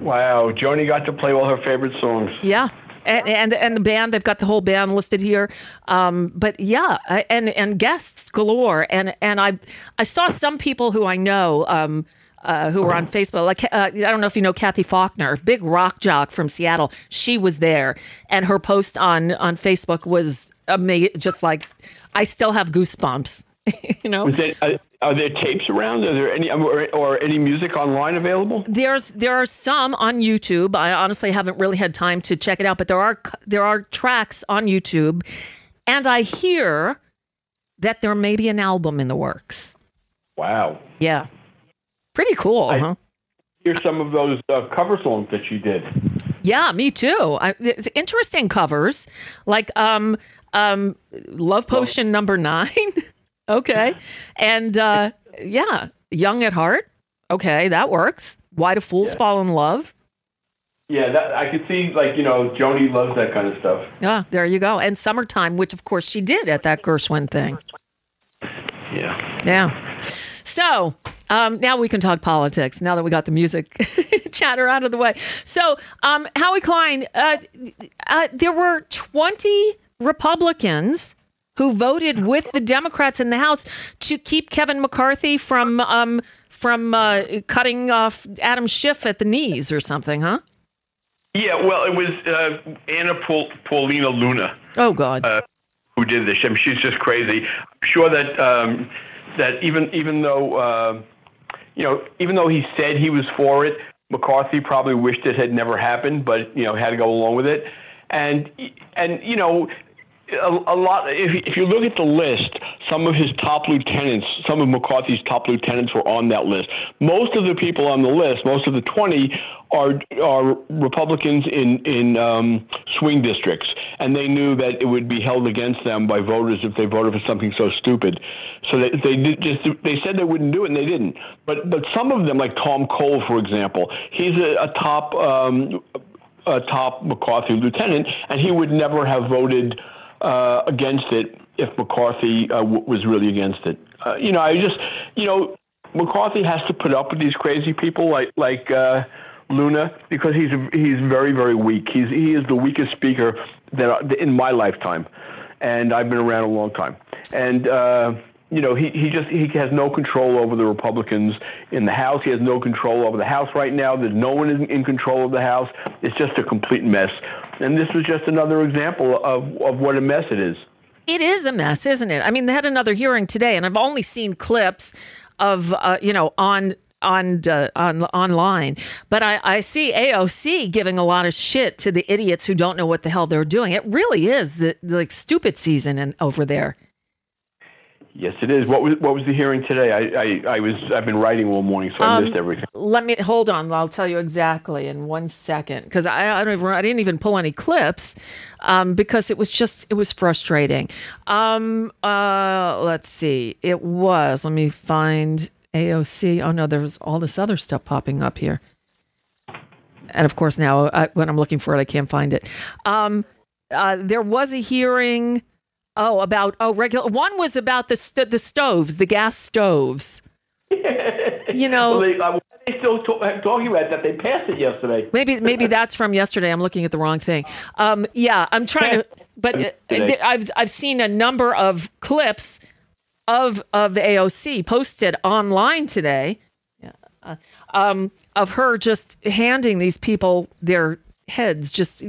J: Wow, Joni got to play all her favorite songs.
C: Yeah. And, and and the band they've got the whole band listed here, um, but yeah, and and guests galore, and and I I saw some people who I know um, uh, who were on Facebook, like uh, I don't know if you know Kathy Faulkner, big rock jock from Seattle. She was there, and her post on on Facebook was amazing. Just like I still have goosebumps, you know.
J: Was uh, are there tapes around? Are there any or, or any music online available?
C: There's there are some on YouTube. I honestly haven't really had time to check it out, but there are there are tracks on YouTube, and I hear that there may be an album in the works.
J: Wow.
C: Yeah, pretty cool, huh?
J: Here's some of those uh, cover songs that you did.
C: Yeah, me too. I, it's interesting covers like um um Love Potion number nine. okay, and uh, yeah, Young at Heart. Okay, that works. Why do fools
J: Yeah.
C: fall in love?
J: Yeah, that I could see. Like you know, Joni loves that kind of stuff.
C: Yeah, there you go. And summertime, which of course she did at that Gershwin thing.
J: Yeah.
C: Yeah. So um, now we can talk politics. Now that we got the music chatter out of the way. So um, Howie Klein, uh, uh, there were twenty Republicans who voted with the Democrats in the House to keep Kevin McCarthy from um, from uh, cutting off Adam Schiff at the knees or something, huh?
J: Yeah. Well, it was uh, Anna Paul- Paulina Luna.
C: Oh God.
J: uh, who did this. I mean, she's just crazy. I'm sure that um, that even even though uh, you know even though he said he was for it, McCarthy probably wished it had never happened, but you know had to go along with it. And and you know. A, a lot. If, if you look at the list, some of his top lieutenants, some of McCarthy's top lieutenants were on that list. Most of the people on the list, most of the twenty, are are Republicans in in um, swing districts, and they knew that it would be held against them by voters if they voted for something so stupid. So they they did just they said they wouldn't do it, and they didn't. But but some of them, like Tom Cole, for example, he's a, a top. Um, a top McCarthy lieutenant, and he would never have voted uh, against it if McCarthy uh, w- was really against it. Uh, you know, I just, you know, McCarthy has to put up with these crazy people like like uh, Luna because he's he's very very weak. He's he is the weakest speaker that in my lifetime, and I've been around a long time. And uh, you know, he, he just he has no control over the Republicans in the House. He has no control over the House right now. There's no one in, in control of the House. It's just a complete mess. And this was just another example of, of what a mess it is.
C: It is a mess, isn't it? I mean, they had another hearing today, and I've only seen clips of, uh, you know, on on uh, on online, but I, I see AOC giving a lot of shit to the idiots who don't know what the hell they're doing. It really is the, the like stupid season and over there.
J: Yes, it is. What was what was the hearing today? I, I, I was I've been writing all morning, so I
C: Um,
J: missed everything.
C: Let me hold on. I'll tell you exactly in one second because I, I don't even I didn't even pull any clips um, because it was just it was frustrating. Um, uh, let's see. It was. Let me find AOC. Oh no, there was all this other stuff popping up here, and of course now I, when I'm looking for it, I can't find it. Um, uh, there was a hearing Oh, about oh regular. One was about the st- the stoves, the gas stoves. you know,
J: Well, they, uh, they still talk, talking about that? They passed it yesterday.
C: Maybe maybe that's from yesterday. I'm looking at the wrong thing. Um, yeah, I'm trying to. But uh. I've I've seen a number of clips of of AOC posted online today, yeah, uh, um, of her just handing these people their heads. Just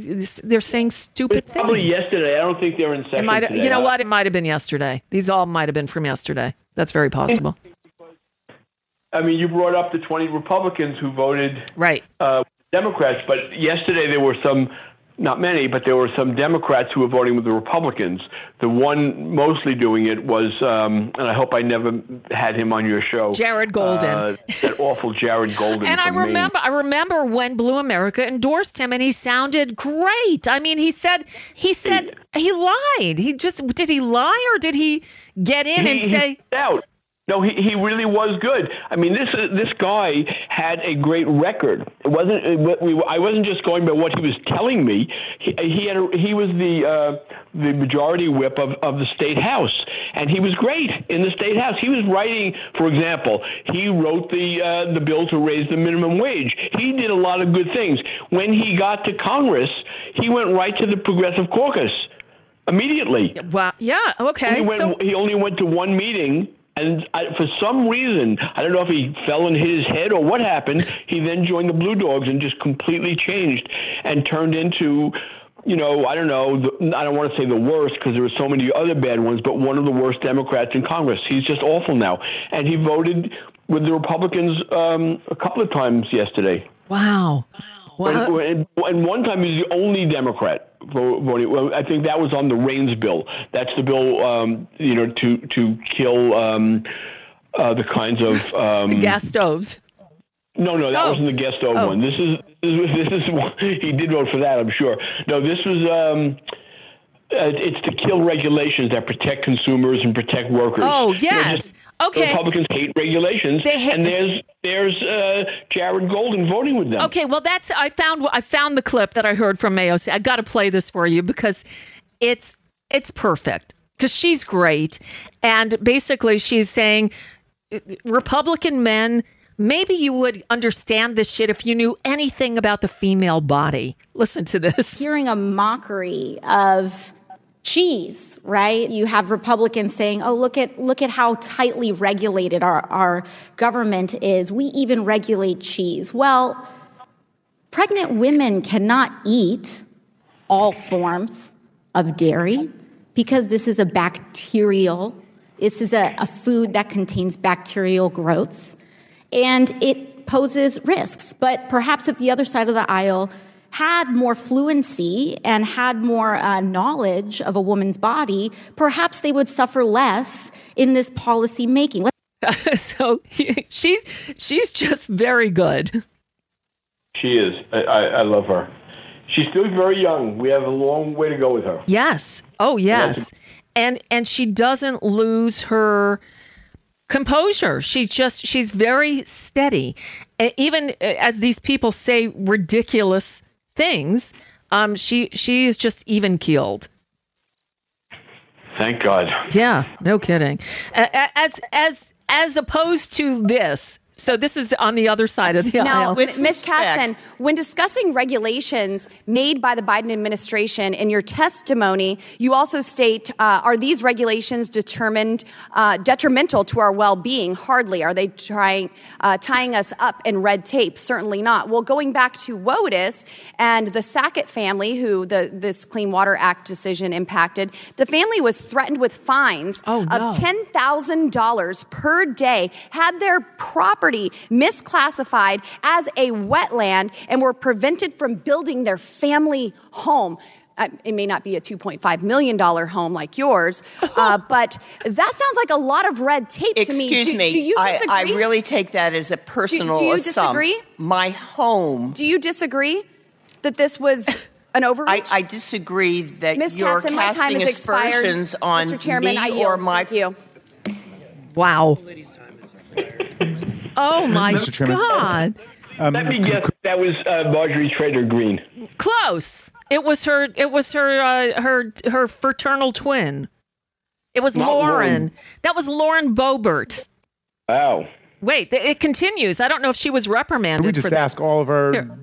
C: they're saying stupid things.
J: Probably yesterday. I don't think they're in
C: It
J: session
C: might.
J: today.
C: You know
J: I-
C: what? It might have been yesterday. These all might have been from yesterday. That's very possible.
J: I mean, you brought up the 20 Republicans who voted
C: Right.
J: uh, Democrats, but yesterday there were some, not many, but there were some Democrats who were voting with the Republicans. The one mostly doing it was, um, and I hope I never had him on your show,
C: Jared Golden.
J: Uh, that awful Jared Golden.
C: And I
J: from Maine.
C: remember, I remember when Blue America endorsed him, and he sounded great. I mean, he said, he said he lied. He just did he lie or did he get in and say?
J: he out. No, he, he really was good. I mean, this this guy had a great record. It wasn't. It, we, I wasn't just going by what he was telling me. He, he had. A, he was the uh, the majority whip of, of the state house, and he was great in the state house. He was writing, for example, he wrote the uh, the bill to raise the minimum wage. He did a lot of good things. When he got to Congress, he went right to the Progressive Caucus immediately.
C: Wow. Yeah. Okay.
J: He, went,
C: so
J: he only went to one meeting, and I, for some reason, I don't know if he fell and hit his head or what happened. He then joined the Blue Dogs and just completely changed and turned into. You know, I don't know. The, I don't want to say the worst because there were so many other bad ones, but one of the worst Democrats in Congress. He's just awful now, and he voted with the Republicans um, a couple of times yesterday.
C: wow. Wow.
J: And, and one time he was the only Democrat voting. Well, I think that was on the REINS bill. That's the bill, um, you know, to to kill um, uh, the kinds of um,
C: Gas stoves.
J: No, no, that
C: Oh.
J: wasn't the guest stove
C: Oh.
J: one. This is this is, this is one- he did vote for that. I'm sure. No, this was. Uh, it's to kill regulations that protect consumers and protect workers.
C: Oh, yes.
J: just-
C: Okay.
J: Republicans hate regulations,
C: They hate-
J: and there's there's uh, Jared Golden voting with them.
C: Okay, well that's I found I found the clip that I heard from AOC. I got to play this for you because it's it's perfect because she's great and basically she's saying Republican men maybe you would understand this shit if you knew anything about the female body. Listen to this.
K: hearing a mockery of cheese, right? You have Republicans saying, "Oh, look at look at how tightly regulated our our government is. We even regulate cheese." Well, pregnant women cannot eat all forms of dairy because this is a bacterial this is a, a food that contains bacterial growths and it poses risks. But perhaps if the other side of the aisle had more fluency and had more uh, knowledge of a woman's body, perhaps they would suffer less in this policy making.
C: so she's she's just very good.
J: She is. I, I, I love her. She's still very young. We have a long way to go with her.
C: Yes. Oh, yes. And and she doesn't lose her composure. She just she's very steady. Even uh, as these people say ridiculous things, um she she is just even keeled.
J: Thank God.
C: Yeah, no kidding. As as as opposed to this. So this is on the other side of the
L: Now,
C: aisle.
L: Ms. Katzen, when discussing regulations made by the Biden administration in your testimony, you also state, uh, are these regulations determined uh, detrimental to our well-being? Hardly. Are they trying uh, tying us up in red tape? Certainly not. Well, going back to WOTUS and the Sackett family, who the this Clean Water Act decision impacted, the family was threatened with fines
C: Oh, no.
L: of ten thousand dollars per day, had their property misclassified as a wetland, and were prevented from building their family home. Uh, It may not be a $2.5 million home like yours, uh, but that sounds like a lot of red tape to me.
M: Excuse me.
L: Do you
M: I,
L: disagree?
M: I really take that as a personal
L: do you
M: assumption.
L: disagree?
M: My home.
L: Do you disagree that this was an overreach?
M: I disagree that
L: Ms.
M: you're
L: Katzen, my time
M: casting
L: has expired.
M: on
L: Mr. Chairman,
M: me
L: I yield.
M: or my.
L: Thank you.
C: wow. Oh my
J: Mr. Chairman.
C: god.
J: Let me guess. That was uh, Marjorie Traitor Greene.
C: Close. It was her. It was her. Uh, her. Her fraternal twin. It was Lauren.
J: Lauren.
C: That was Lauren Boebert.
J: Wow.
C: Wait, th- it continues. I don't know if she was reprimanded.
N: we just
C: for that.
N: ask all of our
C: Here.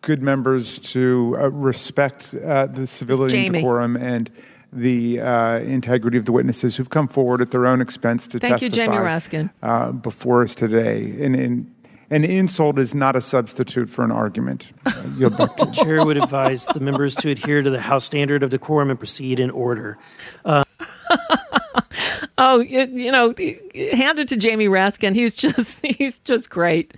N: good members to uh, respect uh, the civility and decorum and the uh, integrity of the witnesses who've come forward at their own expense to
C: Thank you,
N: testify
C: Jamie Raskin.
N: Uh, before us today. And, and an insult is not a substitute for an argument. Uh, back to
O: The chair would advise the members to adhere to the House standard of decorum and proceed in order. Uh,
C: Oh, you, you know, hand it to Jamie Raskin. He's just he's just great.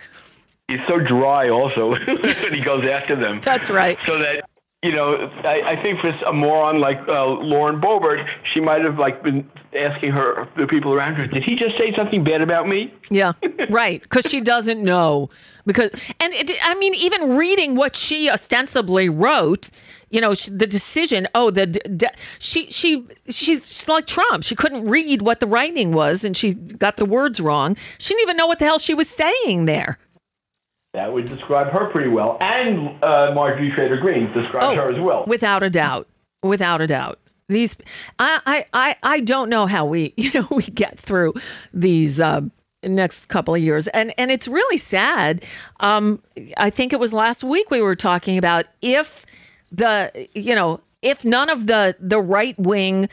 J: He's so dry also when he goes after them.
C: That's right.
J: So that you know, I, I think for a moron like uh, Lauren Boebert, she might have like been asking her the people around her, "Did he just say something bad about me?"
C: Yeah, right. Because she doesn't know. Because, and it, I mean, even reading what she ostensibly wrote, you know, sh- the decision. Oh, the d- d- she she she's, she's like Trump. She couldn't read what the writing was, and she got the words wrong. She didn't even know what the hell she was saying there.
J: That would describe her pretty well, and uh, Marjorie Traitor Greene describes her as well.
C: Without a doubt. Without a doubt. These, I, I, I, I don't know how we, you know, we get through these uh, next couple of years, and and it's really sad. Um, I think it was last week we were talking about if the, you know, if none of the the right wing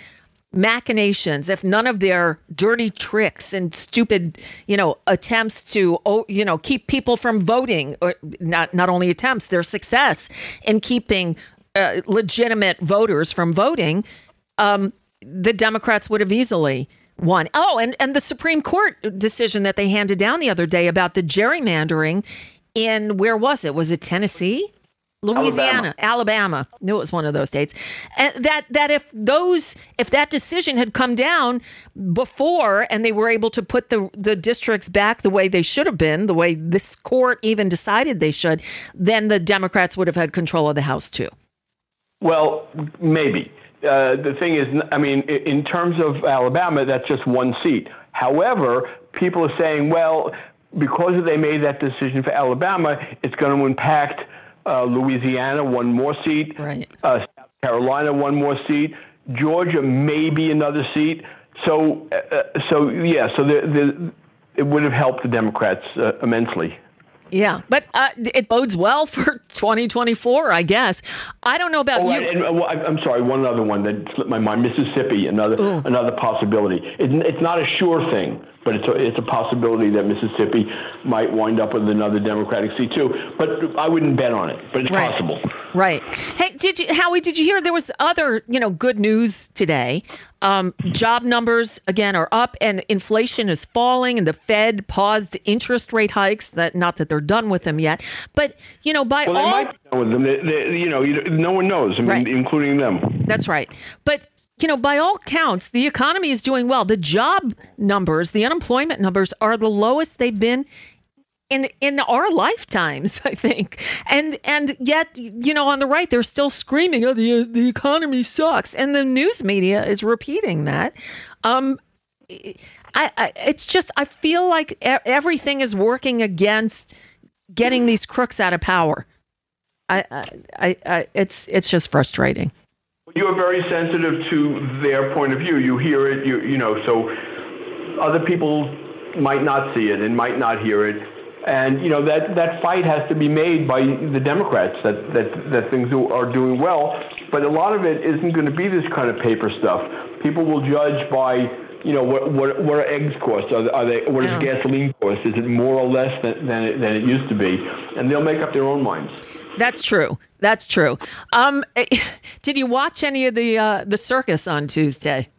C: machinations if none of their dirty tricks and stupid you know attempts to you know keep people from voting or not not only attempts their success in keeping uh, legitimate voters from voting um the democrats would have easily won. Oh and and the supreme court decision that they handed down the other day about the gerrymandering in where was it? Was it tennessee Louisiana, Alabama. Knew it was one of those states. And that that if those if that decision had come down before and they were able to put the the districts back the way they should have been, the way this court even decided they should, then the Democrats would have had control of the House too.
J: Well, maybe. Uh, the thing is, I mean, in terms of Alabama, that's just one seat. However, people are saying, well, because they made that decision for Alabama, it's going to impact uh, Louisiana one more seat,
C: right.
J: uh, South Carolina one more seat, Georgia maybe another seat. So, uh, uh, so yeah, so the, the, it would have helped the Democrats uh, immensely.
C: Yeah, but uh, it bodes well for 2024, I guess. I don't know about
J: Oh,
C: you.
J: and, well, I'm sorry. One other one that slipped my mind. Mississippi, another another possibility. It, it's not a sure thing, but it's a, it's a possibility that Mississippi might wind up with another Democratic seat too. But I wouldn't bet on it. But it's
C: Right.
J: possible.
C: Right. Hey, did you, Howie? Did you hear there was other, you know, good news today? Um, job numbers again are up, and inflation is falling, and the Fed paused interest rate hikes. That not that they're done with them yet, but you know, by
J: Well, they
C: all
J: might be done with them. They, they, you know, you, no one knows. I mean,
C: Right.
J: including them.
C: That's right. But you know, by all counts, the economy is doing well. The job numbers, the unemployment numbers are the lowest they've been in in our lifetimes, I think. And and yet, you know, on the right, they're still screaming, "Oh, the the economy sucks," and the news media is repeating that. Um, I, I it's just I feel like everything is working against getting these crooks out of power. I, I, I it's it's just frustrating.
J: You're very sensitive to their point of view. You hear it. You you know. So other people might not see it and might not hear it. And you know that that fight has to be made by the Democrats that that that things are doing well. But a lot of it isn't going to be this kind of paper stuff. People will judge by you know what what what are eggs cost? Are, are they what does
C: Yeah.
J: gasoline cost? Is it more or less than than it, than it used to be? And they'll make up their own minds.
C: That's true. That's true. Um, did you watch any of the uh, the circus on Tuesday?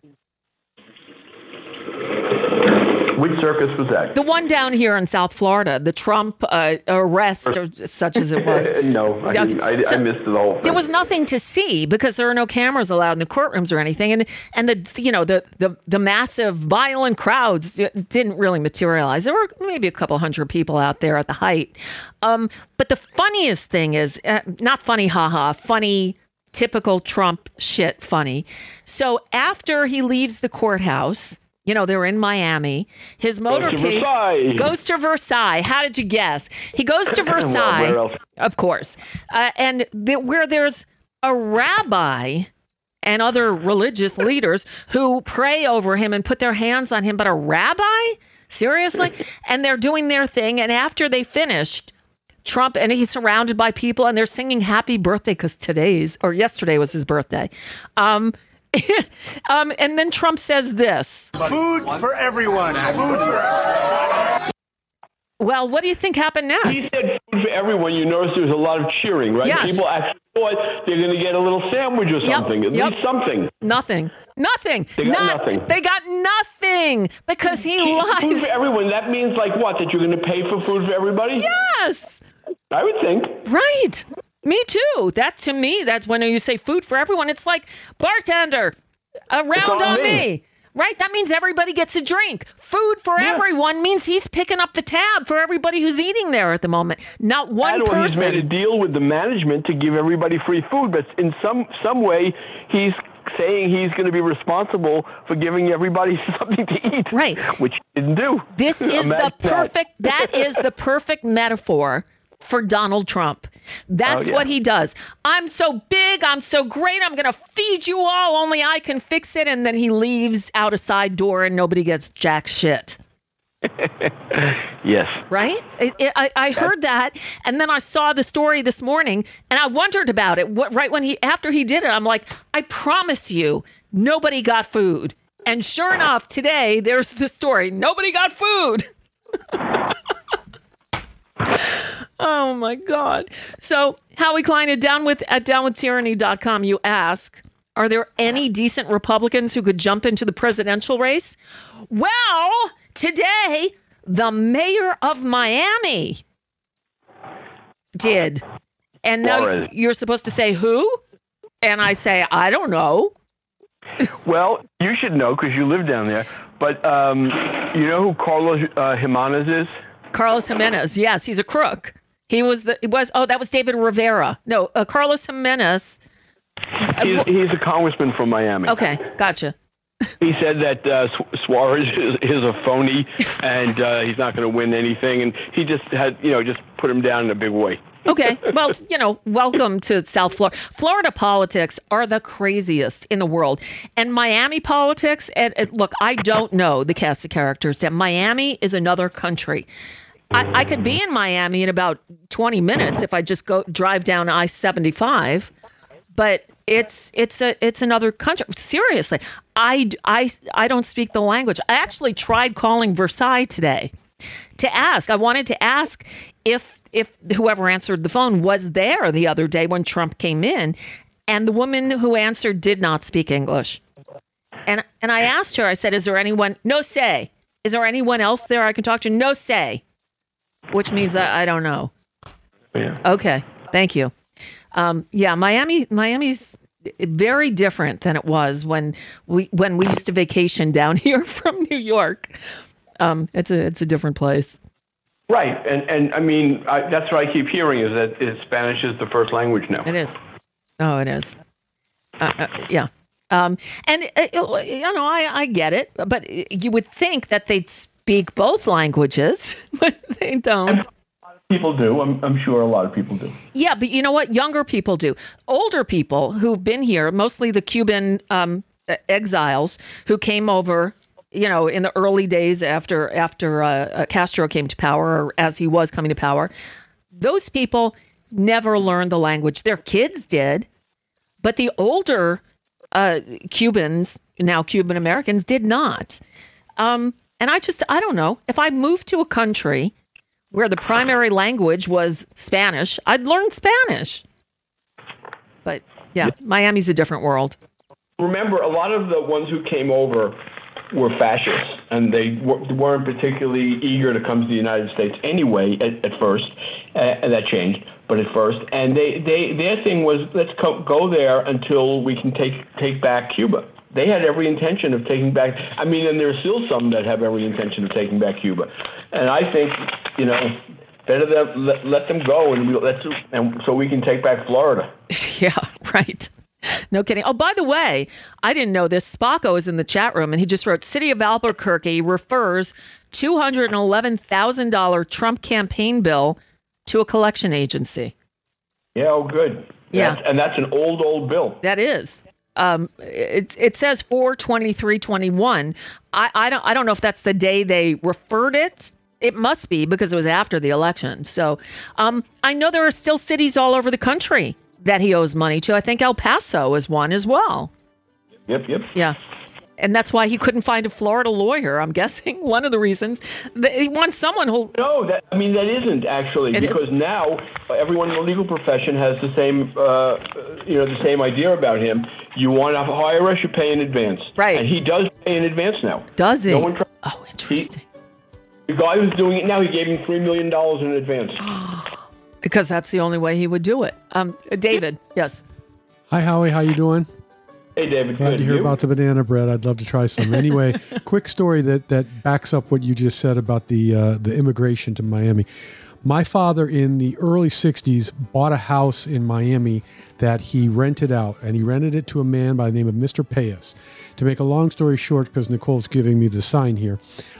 J: Circus was that?
C: The one down here in South Florida, the Trump uh, arrest, or such as it was.
J: no, I, didn't, I, I missed the whole thing.
C: There was nothing to see because there are no cameras allowed in the courtrooms or anything, and and the you know the the the massive violent crowds didn't really materialize. There were maybe a couple hundred people out there at the height. Um, but the funniest thing is uh, not funny, haha, funny. Typical Trump shit, funny. So after he leaves the courthouse, you know they're in Miami. His motorcade goes to Versailles. How did you guess? He goes to Versailles,
J: else?
C: of course, uh, and the, where there's a rabbi and other religious leaders who pray over him and put their hands on him. But a rabbi? Seriously? And they're doing their thing. And after they finished, Trump, and he's surrounded by people and they're singing happy birthday because today's or yesterday was his birthday. Um, um, and then Trump says this
P: Food for everyone. Food for
C: Well, what do you think happened next?
J: He said food for everyone. You notice there was a lot of cheering, right?
C: Yes.
J: People actually thought they're going to get a little sandwich or
C: Yep,
J: something, at
C: yep.
J: least something.
C: Nothing. Nothing.
J: They got
C: Not-
J: nothing.
C: They got nothing because he
J: lied.
C: Food
J: for everyone. That means like what? That you're going to pay for food for everybody?
C: Yes.
J: I would think.
C: Right. Me too. That to me, that's when you say food for everyone. It's like bartender, uh, a round
J: on
C: on
J: me.
C: me. Right? That means everybody gets a drink. Food for everyone means he's picking up the tab for everybody who's eating there at the moment. Not one
J: And or he's made a deal with the management to give everybody free food, but in some some way he's saying he's going to be responsible for giving everybody something to eat.
C: Right.
J: Which he didn't do.
C: This is the
J: Imagine that.
C: perfect that is the perfect metaphor for Donald Trump. That's
J: Oh, yeah.
C: what he does. I'm so big, I'm so great, I'm going to feed you all, only I can fix it and then he leaves out a side door and nobody gets jack shit.
J: Yes.
C: Right? It, it, I, I heard that, and then I saw the story this morning, and I wondered about it. What, right when he after he did it, I'm like, I promise you, nobody got food. And sure uh-huh. enough, today there's the story. Nobody got food. oh my God. So Howie Klein at down with at downwithtyranny.com, you ask, are there any decent Republicans who could jump into the presidential race? Well, today, the mayor of Miami did. And now
J: Flores.
C: you're supposed to say who? And I say, I don't know.
J: Well, you should know because you live down there. But um, you know who Carlos uh, Gimenez is?
C: Carlos Gimenez. Yes, he's a crook. He was the it was oh that was David Rivera. No, uh, Carlos Gimenez.
J: He's, he's a congressman from Miami.
C: Okay, gotcha.
J: He said that uh, Su- Suarez is, is a phony and uh, he's not going to win anything, and he just had you know just put him down in a big way.
C: Okay. Well, you know, welcome to South Florida. Florida politics are the craziest in the world. And Miami politics, and, and look, I don't know the cast of characters. Miami is another country. I, I could be in Miami in about 20 minutes if I just go drive down I 75, but it's it's a it's another country. Seriously, I, I, I don't speak the language. I actually tried calling Versailles today to ask. I wanted to ask if if whoever answered the phone was there the other day when Trump came in, and the woman who answered did not speak English. And and I asked her. I said, "Is there anyone? No say. Is there anyone else there I can talk to? No say." Which means I, I don't know.
J: Yeah.
C: Okay. Thank you. Um, yeah, Miami. Miami's very different than it was when we when we used to vacation down here from New York. Um, it's a it's a different place.
J: Right, and and I mean I, that's what I keep hearing is that is Spanish is the first language now.
C: It is. Oh, it is. Uh, uh, yeah. Um, and uh, you know, I I get it, but you would think that they'd speak both languages, but they don't.
J: People do. I'm I'm sure a lot of people do.
C: Yeah, but you know what? Younger people do. Older people who've been here, mostly the Cuban um, exiles who came over, you know, in the early days after after uh, uh, Castro came to power, or as he was coming to power, those people never learned the language. Their kids did, but the older uh, Cubans, now Cuban Americans, did not. Um, and I just, I don't know. If I moved to a country where the primary language was Spanish, I'd learn Spanish. But yeah, Miami's a different world.
J: Remember, a lot of the ones who came over were fascists, and they w- weren't particularly eager to come to the United States anyway. At, at first, uh, and that changed. But at first, and they, they their thing was let's co- go there until we can take take back Cuba. They had every intention of taking back. I mean, and there's still some that have every intention of taking back Cuba. And I think, you know, better them, let, let them go, and we, let's and so we can take back Florida.
C: yeah, right. No kidding. Oh, by the way, I didn't know this. Spacco is in the chat room, and he just wrote: "City of Albuquerque refers two hundred and eleven thousand dollar Trump campaign bill to a collection agency."
J: Yeah, oh, good.
C: Yeah.
J: That's- and that's an old, old bill.
C: That is. um, it, it says 42321. I, I don't I don't know if that's the day they referred it. It must be because it was after the election. So um, I know there are still cities all over the country that he owes money to. I think El Paso is one as well.
J: Yep, yep.
C: Yeah. And that's why he couldn't find a Florida lawyer. I'm guessing one of the reasons that he wants someone who.
J: No, that I mean that isn't actually
C: It is.
J: because now everyone in the legal profession has the same, uh, you know, the same idea about him. You want to hire us, you pay in advance,
C: right?
J: And he does pay in advance now.
C: Does he?
J: No one tries.
C: Oh, interesting.
J: the guy who's doing it now, he gave him three million dollars in advance.
C: Because that's the only way he would do it. Um, David, yes.
H: Hi, Howie. How you doing?
J: Hey, David.
H: Glad
J: good.
H: to hear
J: You?
H: about the banana bread. I'd love to try some. Anyway, quick story that that backs up what you just said about the uh, the immigration to Miami. My father in the early '60s bought a house in Miami that he rented out, and he rented it to a man by the name of Mr. Payas. To make a long story short, because Nicole's giving me the sign here,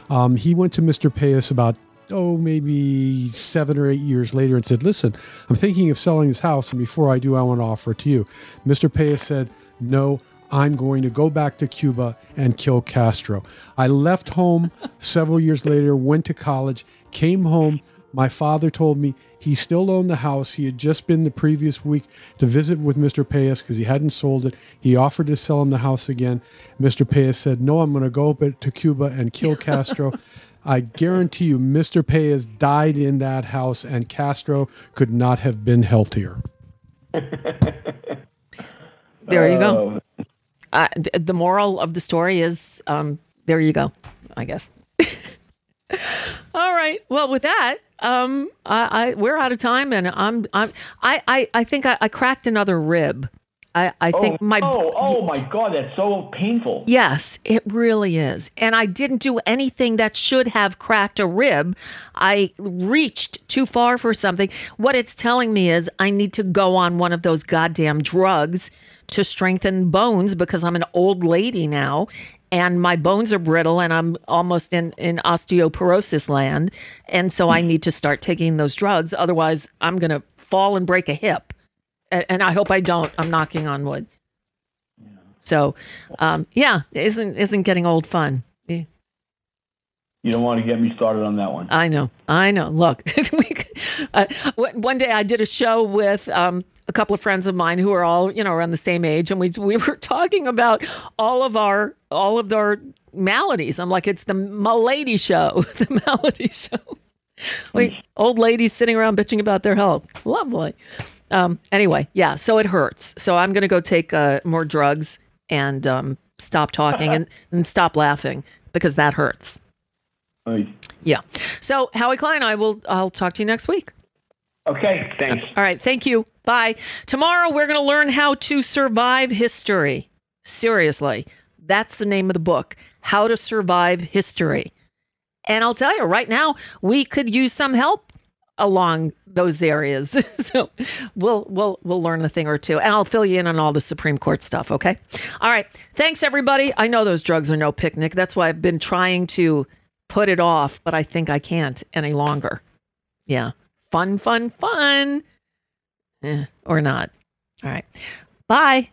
H: um, he went to Mr. Payas about oh, maybe seven or eight years later and said, Listen, I'm thinking of selling this house, and before I do, I want to offer it to you. Mr. Payas said, No, I'm going to go back to Cuba and kill Castro. I left home several years later, went to college, came home. My father told me he still owned the house. He had just been the previous week to visit with Mr. Payas because he hadn't sold it. He offered to sell him the house again. Mr. Payas said, No, I'm going to go to Cuba and kill Castro. I guarantee you, Mr. Payas died in that house, and Castro could not have been healthier.
C: There you go. Uh, d- the moral of the story is um, there you go, I guess. All right. Well, with that, um, I, I we're out of time, and I'm I'm I I, I think I, I cracked another rib. I I oh, think
J: oh,
C: my
J: oh, oh my God, that's so painful.
C: Yes, it really is. And I didn't do anything that should have cracked a rib. I reached too far for something. What it's telling me is I need to go on one of those goddamn drugs to strengthen bones because I'm an old lady now and my bones are brittle and I'm almost in, in osteoporosis land. And so I hmm. need to start taking those drugs. Otherwise, I'm going to fall and break a hip. And I hope I don't. I'm knocking on wood. So, um, yeah, isn't isn't getting old fun?
J: You don't want to get me started on that one.
C: I know, I know. Look, we, uh, one one day I did a show with um, a couple of friends of mine who are all you know around the same age, and we we were talking about all of our all of our maladies. I'm like, it's the malady show, the malady show. Like old ladies sitting around bitching about their health. Lovely. Um, anyway, yeah. So it hurts. So I'm gonna go take uh, more drugs and um, stop talking and, and stop laughing because that hurts. Yeah. So Howie Klein, I will. I'll talk to you next week.
J: Okay, thanks.
C: All right. Thank you. Bye. Tomorrow we're going to learn how to survive history. Seriously, that's the name of the book. How to survive history. And I'll tell you right now, we could use some help along those areas. so we'll we'll we'll learn a thing or two, and I'll fill you in on all the Supreme Court stuff. Okay. All right. Thanks, everybody. I know those drugs are no picnic. That's why I've been trying to put it off, but I think I can't any longer. Yeah. Fun, fun, fun. Eh, or not. All right. Bye.